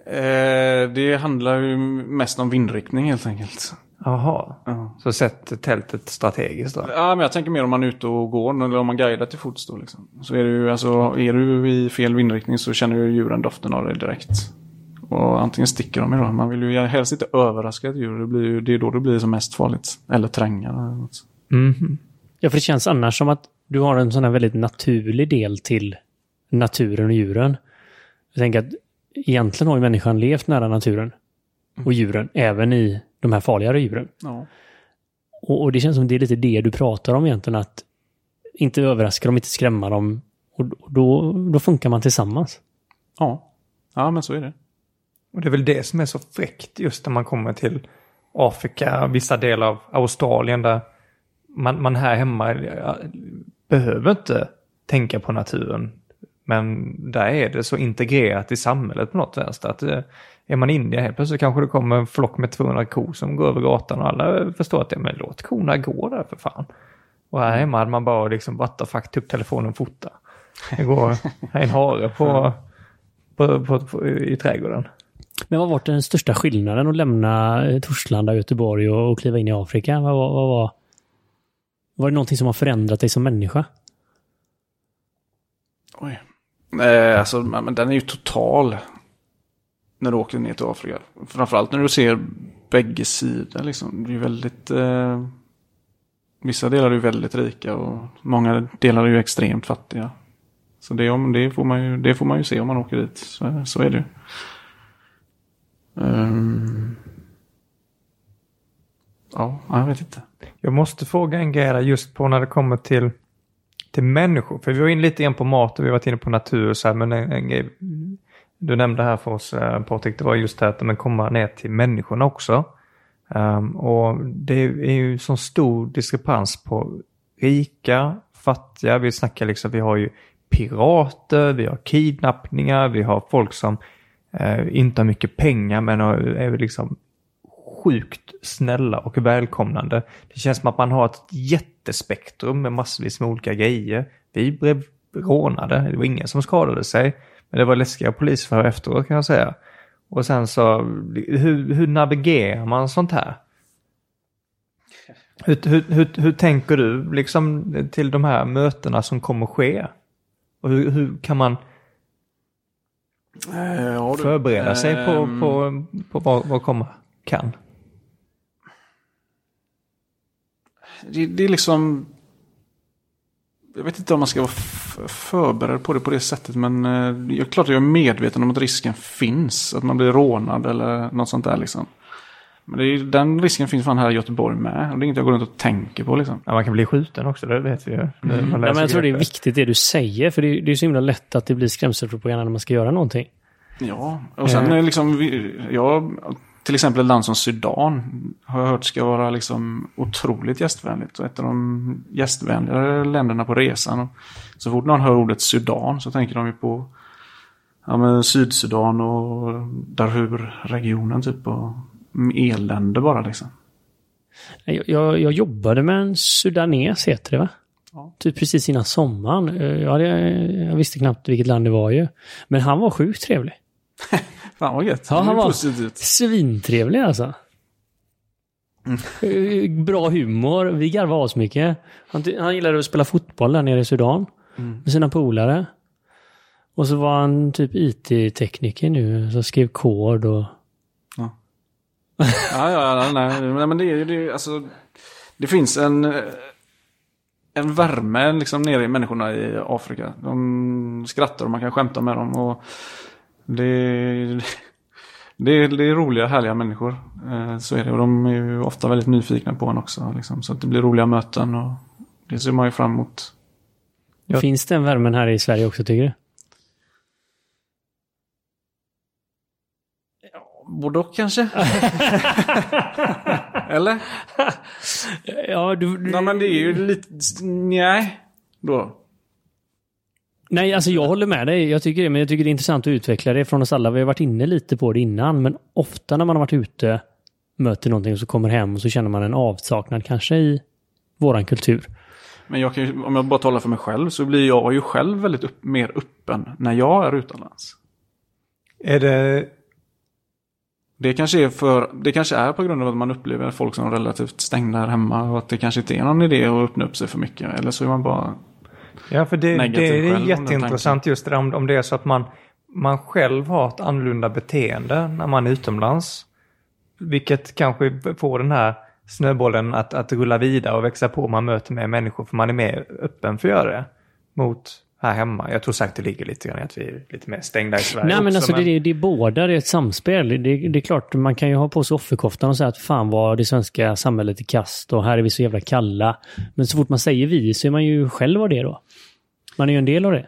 S3: Eh, det handlar ju mest om vindriktning helt enkelt.
S1: Jaha,
S3: Ja.
S1: så sätt tältet strategiskt då?
S3: Ja, men jag tänker mer om man är ute och går eller om man guidar till fots då liksom. Så är det ju, alltså, är du i fel vindriktning så känner ju djuren doften av det direkt. Och antingen sticker de ju då. Man vill ju helst inte överraska ett djur. Det, blir ju, det är då det blir som mest farligt. Eller tränga. eller något.
S1: Mhm.
S2: Ja, för det känns annars som att du har en sån här väldigt naturlig del till naturen och djuren. Jag tänker att egentligen har ju människan levt nära naturen och djuren, även i de här farligare djuren.
S3: Ja.
S2: Och, och det känns som det är lite det du pratar om egentligen, att inte överraska dem, inte skrämma dem. Och och då, då funkar man tillsammans.
S3: ja. Ja, men så är det.
S1: Och det är väl det som är så fräckt just när man kommer till Afrika, vissa delar av Australien där man, man här hemma ja, behöver inte tänka på naturen. Men där är det så integrerat i samhället på något vänster att eh, är man inne helt plötsligt kanske det kommer en flock med 200 kor som går över gatan och alla förstår att ja, men låt korna gå där för fan. Och här hemma hade man bara liksom what the fuck, upp telefonen och fota. Det går en hare på, på, på, på, i trädgården.
S2: Men vad var den största skillnaden att lämna eh, Torslanda, Göteborg och, och kliva in i Afrika? Vad, vad, vad var... Var det någonting som har förändrat dig som människa?
S3: Oj. Eh, alltså, men den är ju total. När du åker ner till Afrika. Framförallt när du ser bägge sidor liksom. Det är väldigt... Eh, vissa delar är ju väldigt rika och många delar är ju extremt fattiga. Så det, om, det, får man ju, det får man ju se om man åker dit. Så, så är det ju. Um, ja, jag vet inte.
S1: Jag måste fråga en grej just på när det kommer till, till människor. För vi var inne lite grann på mat och vi har varit inne på natur och så här. Men en, en grej du nämnde här för oss eh, Patrik, det var just det här att komma ner till människorna också. Um, och det är ju så stor diskrepans på rika, fattiga. Vi snackar liksom, vi har ju pirater, vi har kidnappningar, vi har folk som eh, inte har mycket pengar men har- är liksom sjukt snälla och välkomnande. Det känns som att man har ett jättespektrum med massvis med olika grejer. Vi blev rånade, det var ingen som skadade sig. Men det var läskiga polisförhör efteråt kan jag säga. Och sen så, hur, hur navigerar man sånt här? Hur, hur, hur, hur tänker du liksom till de här mötena som kommer ske? Och hur, hur kan man
S3: Eh, ja, du.
S1: förbereda sig på,
S3: Ehm.
S1: på, på vad, vad komma kan?
S3: Det, det är liksom... Jag vet inte om man ska vara förberedd på det på det sättet. Men eh, jag är klart att jag är medveten om att risken finns. Att man blir rånad eller något sånt där liksom. Men det är, den risken finns fan här i Göteborg med. Och det är inget jag går runt och tänker på liksom.
S1: Ja, man kan bli skjuten också, det vet vi ju. Man
S2: Ja, men jag tror det är viktigt det du säger, för det är, det är så himla lätt att det blir skrämselpropaganda när man ska göra någonting.
S3: Ja, och sen
S2: Eh.
S3: är liksom, jag, till exempel ett land som Sudan har jag hört ska vara liksom otroligt gästvänligt. Och ett av de gästvänligare länderna på resan. Och så fort någon hör ordet Sudan så tänker de ju på ja, men Sydsudan och Darfur-regionen typ. Och elände bara liksom.
S2: Jag, jag, jag jobbade med en sudanes, heter det va?
S3: Ja.
S2: Typ precis innan sommaren. Jag, hade, jag visste knappt vilket land det var ju. Men han var sjukt trevlig.
S3: Fan vad gött.
S2: Ja, han var-
S3: positivt.
S2: Svintrevlig alltså. Eh, Bra humor. Vi garvade asmycket. Han, han gillade att spela fotboll där nere i Sudan. Med sina polare. Och så var han typ IT-tekniker nu. Så skrev kod och...
S3: Ja, ja, ja nej, nej, men det är ju alltså, det finns en, en värme liksom nere i människorna i Afrika. De skrattar och man kan skämta med dem. Och det, det, är, det är roliga, härliga människor. Eh, Så är det. Och de är ju ofta väldigt nyfikna på en också. Liksom, så att det blir roliga möten. Och det ser man ju fram emot.
S1: Ja.
S2: Finns den värmen här i Sverige också tycker du?
S3: Både och kanske? Eller?
S2: ja, du, du,
S3: Nej men det är ju lite, nej. Då.
S2: Nej, alltså jag håller med dig. Jag tycker det, men jag tycker det är intressant att utveckla det från oss alla. Vi har varit inne lite på det innan, men ofta när man har varit ute, möter någonting och så kommer hem och så känner man en avsaknad kanske i våran kultur.
S3: Men jag kan ju, om jag bara talar för mig själv så blir jag ju själv väldigt upp, mer öppen när jag är utomlands.
S1: Är det...
S3: Det kanske, är för, det kanske är på grund av att man upplever folk som relativt stängda här hemma och att det kanske inte är någon idé att öppna upp sig för mycket. Eller så är man bara...
S1: Ja, för det, det är jätteintressant just det om, om det är så att man, man själv har ett annorlunda beteende när man är utomlands. Vilket kanske får den här snöbollen att, att rulla vidare och växa på. Man möter mer människor för man är mer öppen för att göra det. Mot här hemma. Jag tror säkert det ligger lite grann i att vi är lite mer stängda i Sverige
S2: Nej, men
S1: också,
S2: alltså Det, är- det är båda, det är ett samspel. Det, det är klart, man kan ju ha på sig offerkoftan och säga att fan vad det svenska samhället är kast och här är vi så jävla kalla. Men så fort man säger vi så är man ju själv av det då. Man är ju en del av det.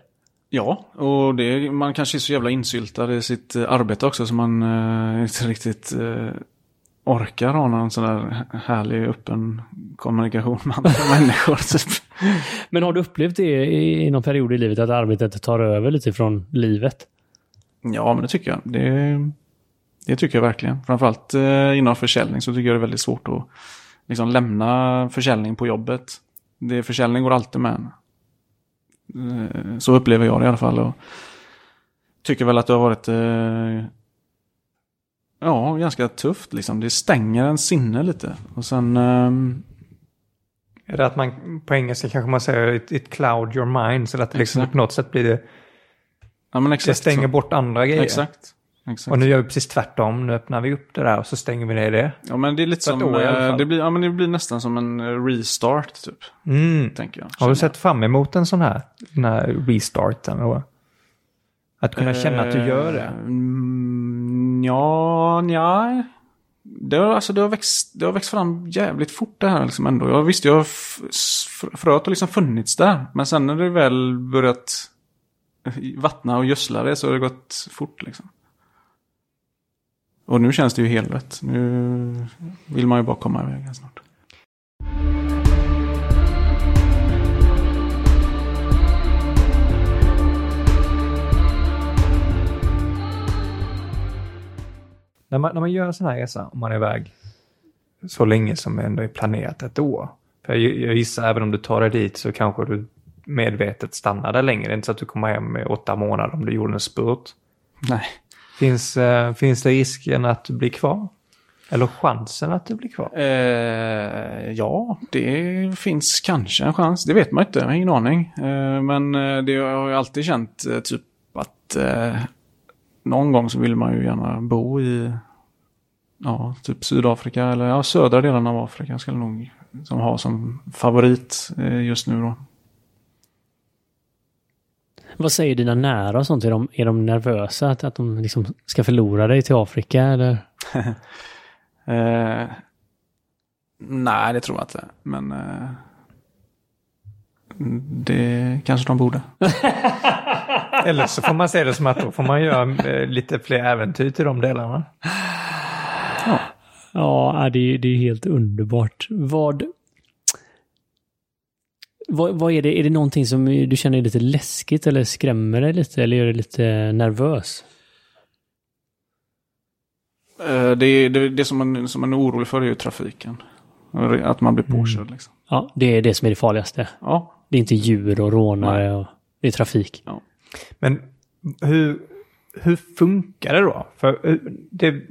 S3: Ja, och det, man kanske är så jävla insyltad i sitt eh, arbete också så man eh, inte riktigt eh, orkar ha någon sån där härlig öppen kommunikation med andra människor. Typ.
S2: Men har du upplevt det i, i någon period i livet att arbetet tar över lite från livet?
S3: Ja, men det tycker jag. Det, det tycker jag verkligen. Framförallt eh, inom försäljning så tycker jag det är väldigt svårt att liksom, lämna försäljning på jobbet. Det, försäljning går alltid med en. Eh, så upplever jag det i alla fall. Och tycker väl att det har varit eh, ja, ganska tufft. Liksom. Det stänger en sinne lite. Och sen... ehm,
S1: Är det att man på engelska kanske man säger it, it cloud your mind. Så att det liksom på något sätt blir det,
S3: ja, men
S1: det
S3: exakt
S1: stänger
S3: så.
S1: bort andra grejer.
S3: Exakt. Exakt.
S1: Och nu gör vi precis tvärtom. Nu öppnar vi upp det där och så stänger vi ner det.
S3: Ja, men det är lite som... eh. Det blir, ja, men det blir nästan som en eh, restart, typ.
S1: Mm.
S3: Tänker jag.
S1: Har du sett fram emot en sån här, den här restarten? Och att kunna känna att du gör det?
S3: Mm, ja, ja. Det har, alltså, det, har växt, det har växt fram jävligt fort det här liksom ändå. Jag visste, jag fröet har liksom funnits där. Men sen när det väl börjat vattna och gödsla det så har det gått fort liksom. Och nu känns det ju helt rätt. Nu vill man ju bara komma iväg snart.
S1: När man, när man gör en sån här resa, om man är iväg så länge som ändå är planerat ett år. För jag, jag gissar även om du tar dig dit så kanske du medvetet stannar där längre. Det är inte så att du kommer hem med åtta månader om du gjorde en spurt.
S3: Nej.
S1: Finns, eh, finns det risken att du blir kvar? Eller chansen att du blir kvar?
S3: Eh, ja, det finns kanske en chans. Det vet man inte, jag har ingen aning. Eh, men eh, det har jag alltid känt eh, typ att eh, någon gång så vill man ju gärna bo i ja, typ Sydafrika eller ja, södra delen av Afrika skulle jag nog som ha som favorit eh, just nu då.
S2: Vad säger dina nära och sånt? Är de, är de nervösa att, att de liksom ska förlora dig till Afrika eller?
S3: Eh, nej, det tror jag inte. Men eh, det kanske de borde.
S1: Eller så får man se det som att då får man göra eh, lite fler äventyr till de delarna.
S2: Ja, det, är- det är helt underbart. Vad, vad, vad är det? Är det någonting som du känner är lite läskigt eller skrämmer dig lite eller gör dig lite nervös?
S3: Eh, det, det, det som man, som man är orolig för är ju trafiken. Att man blir påkörd liksom.
S2: Ja, det är det som är det farligaste.
S3: Ja,
S2: Det är inte djur och rånare och det är trafik.
S1: Men hur, hur funkar det då? För eh, det,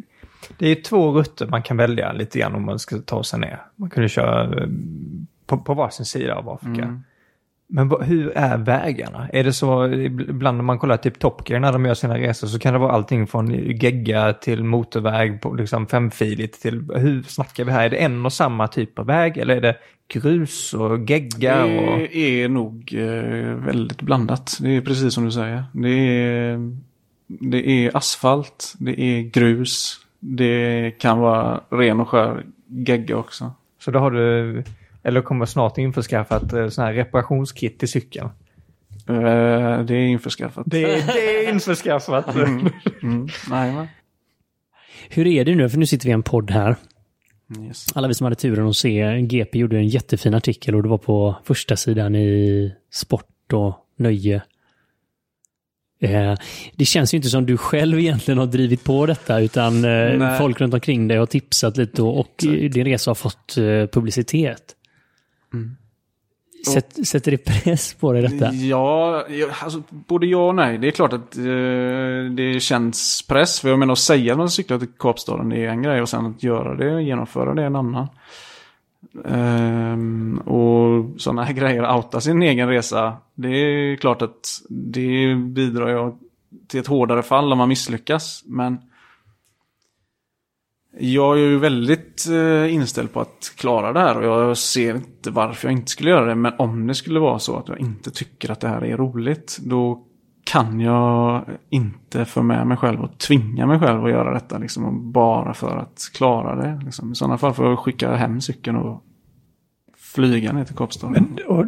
S1: det är två rutter man kan välja lite grann om man ska ta sig ner. Man kunde köra eh, på, på varsin sida av Afrika. Men vad- hur är vägarna? Är det så, ibland när man kollar typ Top Gear när de gör sina resor så kan det vara allting från gegga till motorväg, på liksom femfiligt till, hur snackar vi här? Är det en och samma typ av väg eller är det grus och gegga? Och...
S3: det är nog eh, väldigt blandat. Det är precis som du säger. Det är, det är asfalt, det är grus, det kan vara ren och skär gegga också.
S1: Så då har du, eller kommer snart införskaffat eh, sån här reparationskit till cykeln.
S3: Eh, det är införskaffat.
S1: Det, det är införskaffat.
S3: Mm. Nej, men.
S2: Hur är det nu? För nu sitter vi i en podd här.
S3: Yes.
S2: Alla vi som hade turen att se GP gjorde en jättefin artikel och det var på första sidan i Sport och Nöje. Eh, det känns ju inte som du själv egentligen har drivit på detta utan eh,
S3: Nej.
S2: folk runt omkring dig har tipsat lite och, och din resa har fått eh, publicitet. Sätt, sätter det press på dig detta?
S3: Ja, alltså, både ja och nej. Det är klart att eh, det känns press. För jag menar att säga att man cyklar till Kapstaden är en grej och sen att göra det, genomföra det är en annan. Ehm, och sådana här grejer, outa sin egen resa. Det är klart att det bidrar ju till ett hårdare fall om man misslyckas. Men jag är ju väldigt eh, inställd på att klara det här och jag ser inte varför jag inte skulle göra det. Men om det skulle vara så att jag inte tycker att det här är roligt, då kan jag inte få med mig själv och tvinga mig själv att göra detta. Liksom, bara för att klara det. Liksom. I sådana fall får jag skicka hem cykeln och flyga ner till Kapstaden.
S1: Men, och,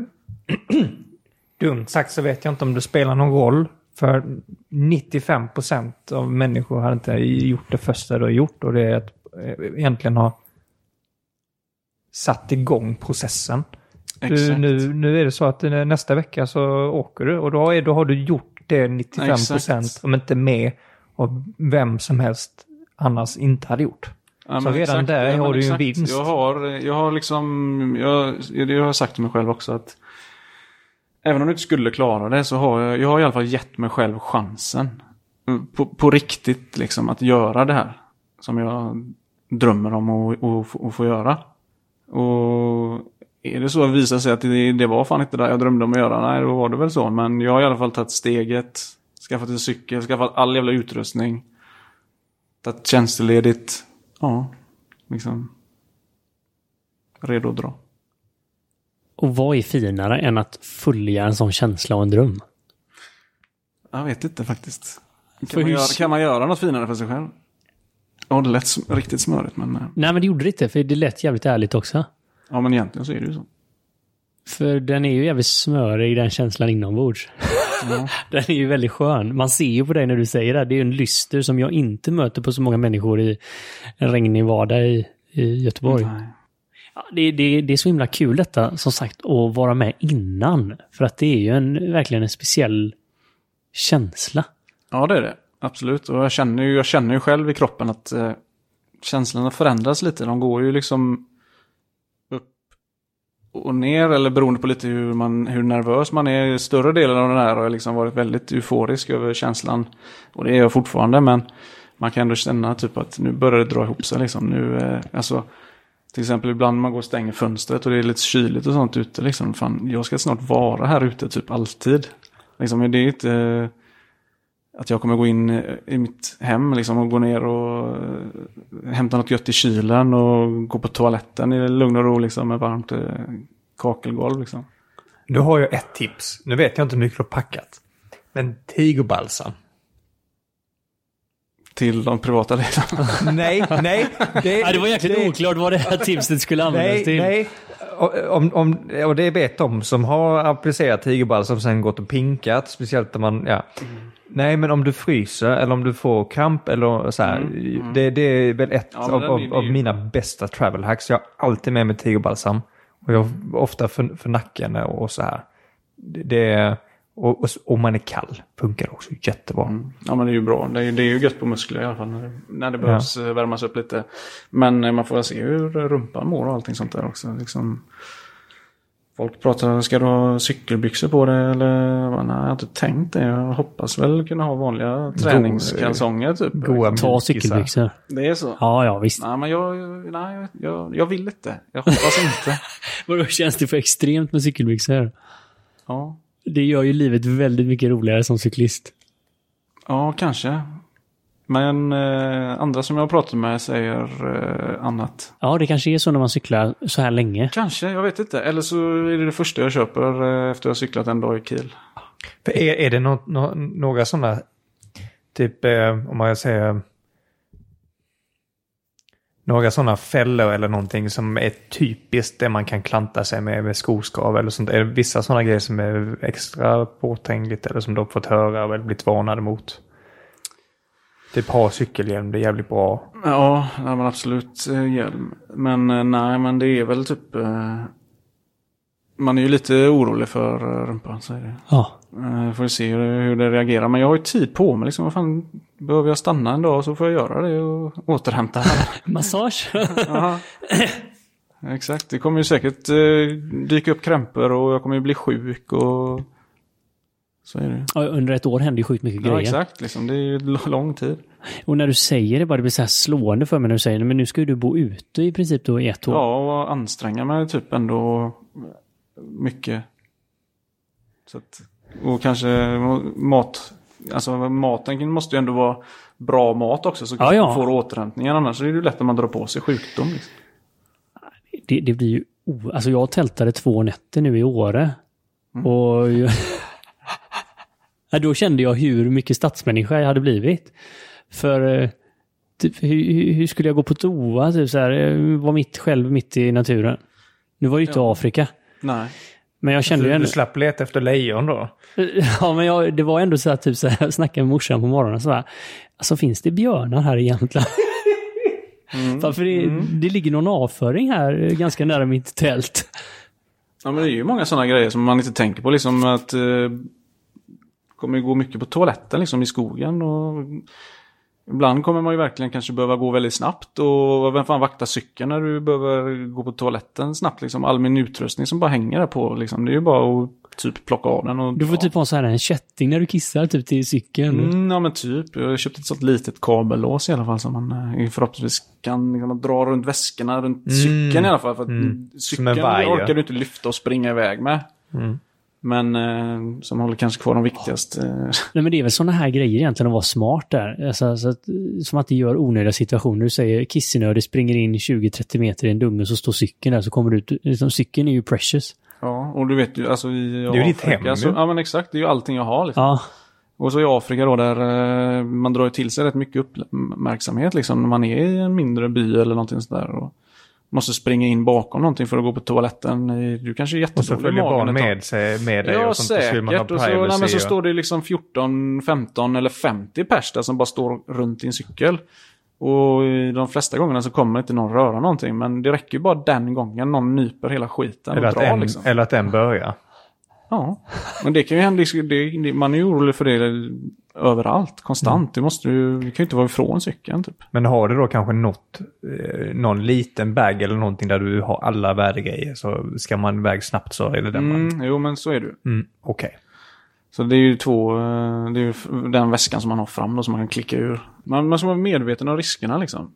S1: dumt sagt så vet jag inte om det spelar någon roll. För 95% av människor har inte gjort det första du har gjort. Och det är att egentligen ha satt igång processen. Du,
S3: Exakt.
S1: nu, nu är det så att eh, nästa vecka så åker du och då, är, då har du gjort det 95
S3: Exakt.
S1: om inte mer av vem som helst annars inte hade gjort.
S3: Ja,
S1: Så redan där
S3: men
S1: har du ju en
S3: exakt.
S1: vinst.
S3: Jag har, jag har liksom, jag, det har jag sagt till mig själv också att även om du inte skulle klara det så har jag, jag har i alla fall gett mig själv chansen. Mm, På, på riktigt liksom att göra det här. Som jag drömmer om att, få göra. Och är det så att det visar sig att det, det var fan inte det jag drömde om att göra, nej då var det väl så. Men jag har i alla fall tagit steget, skaffat en cykel, skaffat all jävla utrustning. Tagit tjänsteledigt. Ja, liksom. Redo att dra.
S2: Och vad är finare än att följa en sån känsla och en dröm?
S3: Jag vet inte faktiskt. Kan man, göra, kan man göra något finare för sig själv? Ja, det lät sm- riktigt smörigt men... eh,
S2: Nej, men det gjorde det inte, för det lät jävligt ärligt också.
S3: Ja, men egentligen så är det ju så.
S2: För den är ju jävligt smörig, den känslan inombords. den är ju väldigt skön. Man ser ju på dig när du säger det. Det är ju en lyster som jag inte möter på så många människor i en regnig vardag i, i Göteborg.
S3: Nej.
S2: Ja, det, det, det är så himla kul detta, som sagt, att vara med innan. För att det är ju en, verkligen en speciell känsla.
S3: Ja, det är det. Absolut. Och jag känner ju, jag känner ju själv i kroppen att eh, känslorna förändras lite. De går ju liksom upp och ner eller beroende på lite hur, man, hur nervös man är. Större delen av den här har jag liksom varit väldigt euforisk över känslan. Och det är jag fortfarande men man kan ändå känna typ att nu börjar det dra ihop sig liksom. Nu, eh, alltså, till exempel ibland man går och stänger fönstret och det är lite kyligt och sånt ute liksom. Fan, jag ska snart vara här ute typ alltid. Liksom, det är inte eh, att jag kommer gå in eh, i mitt hem liksom, och gå ner och eh, hämta något gött i kylen och gå på toaletten i lugn och ro liksom, med varmt eh, kakelgolv. Liksom.
S1: Du har ju ett tips. Nu vet jag inte hur mycket du har packat. Men tigerbalsam.
S3: till de privata ledarna.
S1: nej, nej. Det,
S2: Ja, det var egentligen oklart vad det här tipset skulle användas
S1: Nej,
S2: till.
S1: nej. Om, om, och det vet de som har applicerat tigerball som sen gått och pinkat, speciellt när man, ja. Nej, men om du fryser eller om du får kramp eller så här. Det, det är väl ett
S3: Ja,
S1: av, av, av mina bästa travel hacks. Jag har alltid med mig tigerbalsam. Och jag ofta för, för nacken och, och så här. Det, det och, och om man är kall funkar också jättebra.
S3: Ja men det är ju bra. Det är, det är ju gött på muskler i alla fall när det, när det behövs eh, värmas upp lite. Men eh, man får väl se hur rumpan mår och allting sånt där också. Liksom, folk pratar, ska du ha cykelbyxor på dig eller? Nej, jag har inte tänkt det. Jag hoppas väl kunna ha vanliga träningskalsonger typ.
S1: Goa
S2: Ta
S1: mjukisar.
S2: cykelbyxor.
S3: Det är så?
S2: Ja, ja, visst.
S3: Nej men jag, nej, jag, jag vill inte. Jag hoppas inte.
S2: Vadå, känns det för extremt med cykelbyxor?
S3: Ja.
S2: Det gör ju livet väldigt mycket roligare som cyklist.
S3: Ja, kanske. Men eh, andra som jag har pratat med säger eh, annat.
S2: Ja, det kanske är så när man cyklar så här länge.
S3: Kanske, jag vet inte. Eller så är det det första jag köper eh, efter jag har cyklat en dag i Kiel.
S1: För är, är det nå, nå, några sådana, typ eh, om man säger, några sådana fällor eller någonting som är typiskt det man kan klanta sig med, med skoskav eller sånt? Är det vissa sådana grejer som är extra påträngligt eller som du har fått höra eller blivit varnade mot? Typ ha cykelhjälm, det är jävligt bra.
S3: Ja, nej, men absolut eh, hjälm. Men eh, nej, men det är väl typ... Eh, man är ju lite orolig för eh, rumpan, så är det.
S2: Ja.
S3: Eh, får se hur, hur det reagerar. Men jag har ju tid på mig. Liksom, vad fan, behöver jag stanna en dag så får jag göra det och återhämta.
S2: Massage.
S3: Exakt, det kommer ju säkert eh, dyka upp krämpor och jag kommer ju bli sjuk och... Så är det
S2: Under ett år händer ju sjukt mycket
S3: Ja,
S2: grejer.
S3: exakt. Liksom, det är ju lång tid.
S2: Och när du säger det bara, det blir så här slående för mig när du säger det. Men nu ska ju du bo ute i princip då i ett år.
S3: Ja, och anstränga mig typ ändå mycket. Så att, och kanske mat. Alltså maten måste ju ändå vara bra mat också så
S2: Ja, ja.
S3: man får återhämtningen. Annars är det ju lätt att man drar på sig sjukdom. Liksom.
S2: Det, det blir ju... O... Alltså jag tältade två nätter nu i Åre. Och... jag- ja, då kände jag hur mycket stadsmänniska jag hade blivit. För... eh, Typ, hur, hur- skulle jag gå på toa? Typ så här, jag var mitt själv mitt i naturen. Nu var det ju inte
S3: Ja.
S2: Afrika.
S3: Nej.
S2: Men jag kände ju ändå...
S1: du slapp leta efter lejon då?
S2: Ja, men jag, det var ändå så att typ så här, jag snackade med morsan på morgonen så här. Alltså finns det björnar här i Jämtland? Varför det, det ligger någon avföring här ganska nära mitt tält.
S3: Ja, men det är ju många sådana grejer som man inte tänker på. Liksom att eh, kommer ju gå mycket på toaletten liksom i skogen. Och ibland kommer man ju verkligen kanske behöva gå väldigt snabbt. Och vem fan vaktar cykeln när du behöver gå på toaletten snabbt? Liksom all min utrustning som bara hänger där på. Liksom. Det är ju bara att typ plocka av den. Och,
S2: Du får typ ha så här en kätting när du kissar typ till cykeln.
S3: Mm, ja men typ. Jag har köpt ett sånt litet kabellås i alla fall som man eh, förhoppningsvis kan liksom, dra runt väskorna runt cykeln i alla fall. För
S1: Mm.
S3: Cykeln orkar du inte lyfta och springa iväg med.
S1: Mm.
S3: Men eh, som håller kanske kvar de viktigaste.
S2: Nej, men det är väl sådana här grejer egentligen att vara smart där. Alltså, så att, som att det gör onödiga situationer. Du säger kissenödig springer in 20-30 meter i en dunge så står cykeln där så kommer du ut. Liksom, cykeln är ju precious.
S3: Ja, och du vet ju, alltså i
S1: är ju ditt hem,
S3: så,
S1: ju.
S3: Ja men exakt, det är ju allting jag har. Liksom.
S2: Ja,
S3: Och så i Afrika då där eh, man drar till sig rätt mycket uppmärksamhet liksom. När man är i en mindre by eller någonting sådär. Och måste springa in bakom någonting för att gå på toaletten. Eh, Du kanske är
S1: Och så
S3: jättedålig
S1: följer barn med, sig, med dig
S3: Ja,
S1: och sånt. och så
S3: säkert. Och så, nej, men så står det liksom 14, 15 eller 50 pers där som bara står runt i en cykel. Och de flesta gångerna så kommer inte någon röra någonting. Men det räcker ju bara den gången någon nyper hela skiten
S1: eller,
S3: och
S1: att
S3: drar
S1: en,
S3: liksom.
S1: eller att en börjar.
S3: Ja, men det kan ju hända. Det, man är ju orolig för det överallt, konstant. Det måste du, du kan ju inte vara ifrån cykeln typ.
S1: Men har du då kanske något, eh, någon liten bag eller någonting där du har alla värdegrejer så ska man iväg snabbt så är det den man...
S3: Mm, jo, men så är det.
S1: Mm, Okej.
S3: Så det är ju två, eh, det är ju den väskan som man har fram då som man kan klicka ur. Man, man ska vara medveten om riskerna liksom.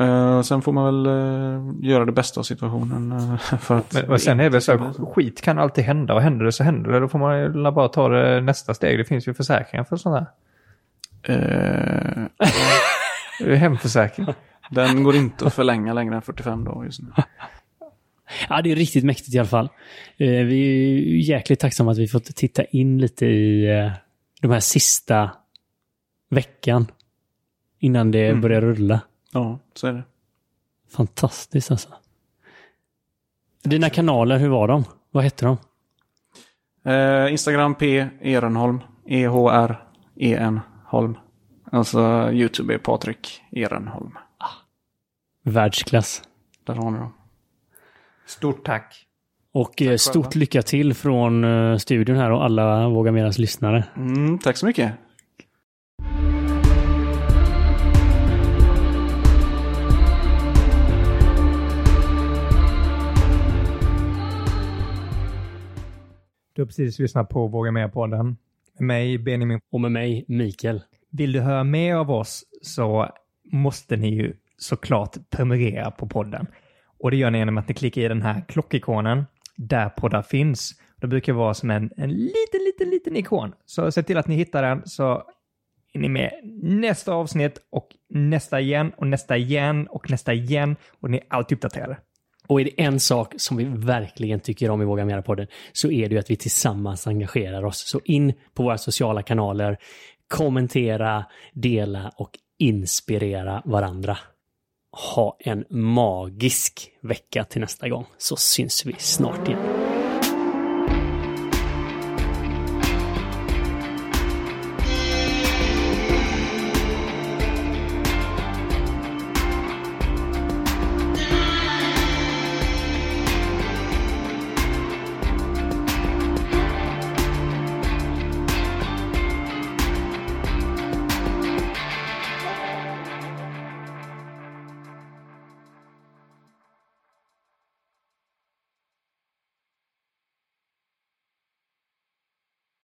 S3: Eh, sen får man väl eh, göra det bästa av situationen. eh, för att
S1: Men, och sen är det så, här, skit kan alltid hända och händer det så händer det. Då får man ju bara ta det nästa steg. Det finns ju försäkringar för sånt här. Det är Hemförsäkring.
S3: den går inte att förlänga längre än 45 dagar just nu.
S2: Ja, det är riktigt mäktigt i alla fall. Vi är ju jäkligt tacksamma att vi fått titta in lite i de här sista veckan innan det
S3: Mm.
S2: börjar rulla.
S3: Ja, så är det.
S2: Fantastiskt alltså. Dina kanaler, hur var de? Vad hette de?
S3: Eh, Instagram P. Ehrenholm. E-H-R-E-N Holm. Alltså YouTube är Patrik Ehrenholm.
S2: Världsklass.
S3: Där har ni dem.
S1: Stort tack.
S2: Och eh, stort lycka till från eh, studion här och alla Våga Meras lyssnare.
S3: Mm, tack så mycket.
S1: Du har precis lyssnat på Våga Mer-podden. Med mig, Benjamin.
S2: Och med mig, Mikael.
S1: Vill du höra mer av oss så måste ni ju såklart prenumerera på podden. Och det gör ni genom att ni klickar i den här klockikonen där poddar finns. Det brukar vara som en, en liten, liten, liten ikon. Så se till att ni hittar den så är ni med nästa avsnitt och nästa igen och nästa igen och nästa igen och ni är alltid uppdaterade.
S2: Och är det en sak som vi verkligen tycker om i Våga Mera-podden så är det ju att vi tillsammans engagerar oss. Så in på våra sociala kanaler, kommentera, dela och inspirera varandra. Ha en magisk vecka till nästa gång så syns vi snart igen.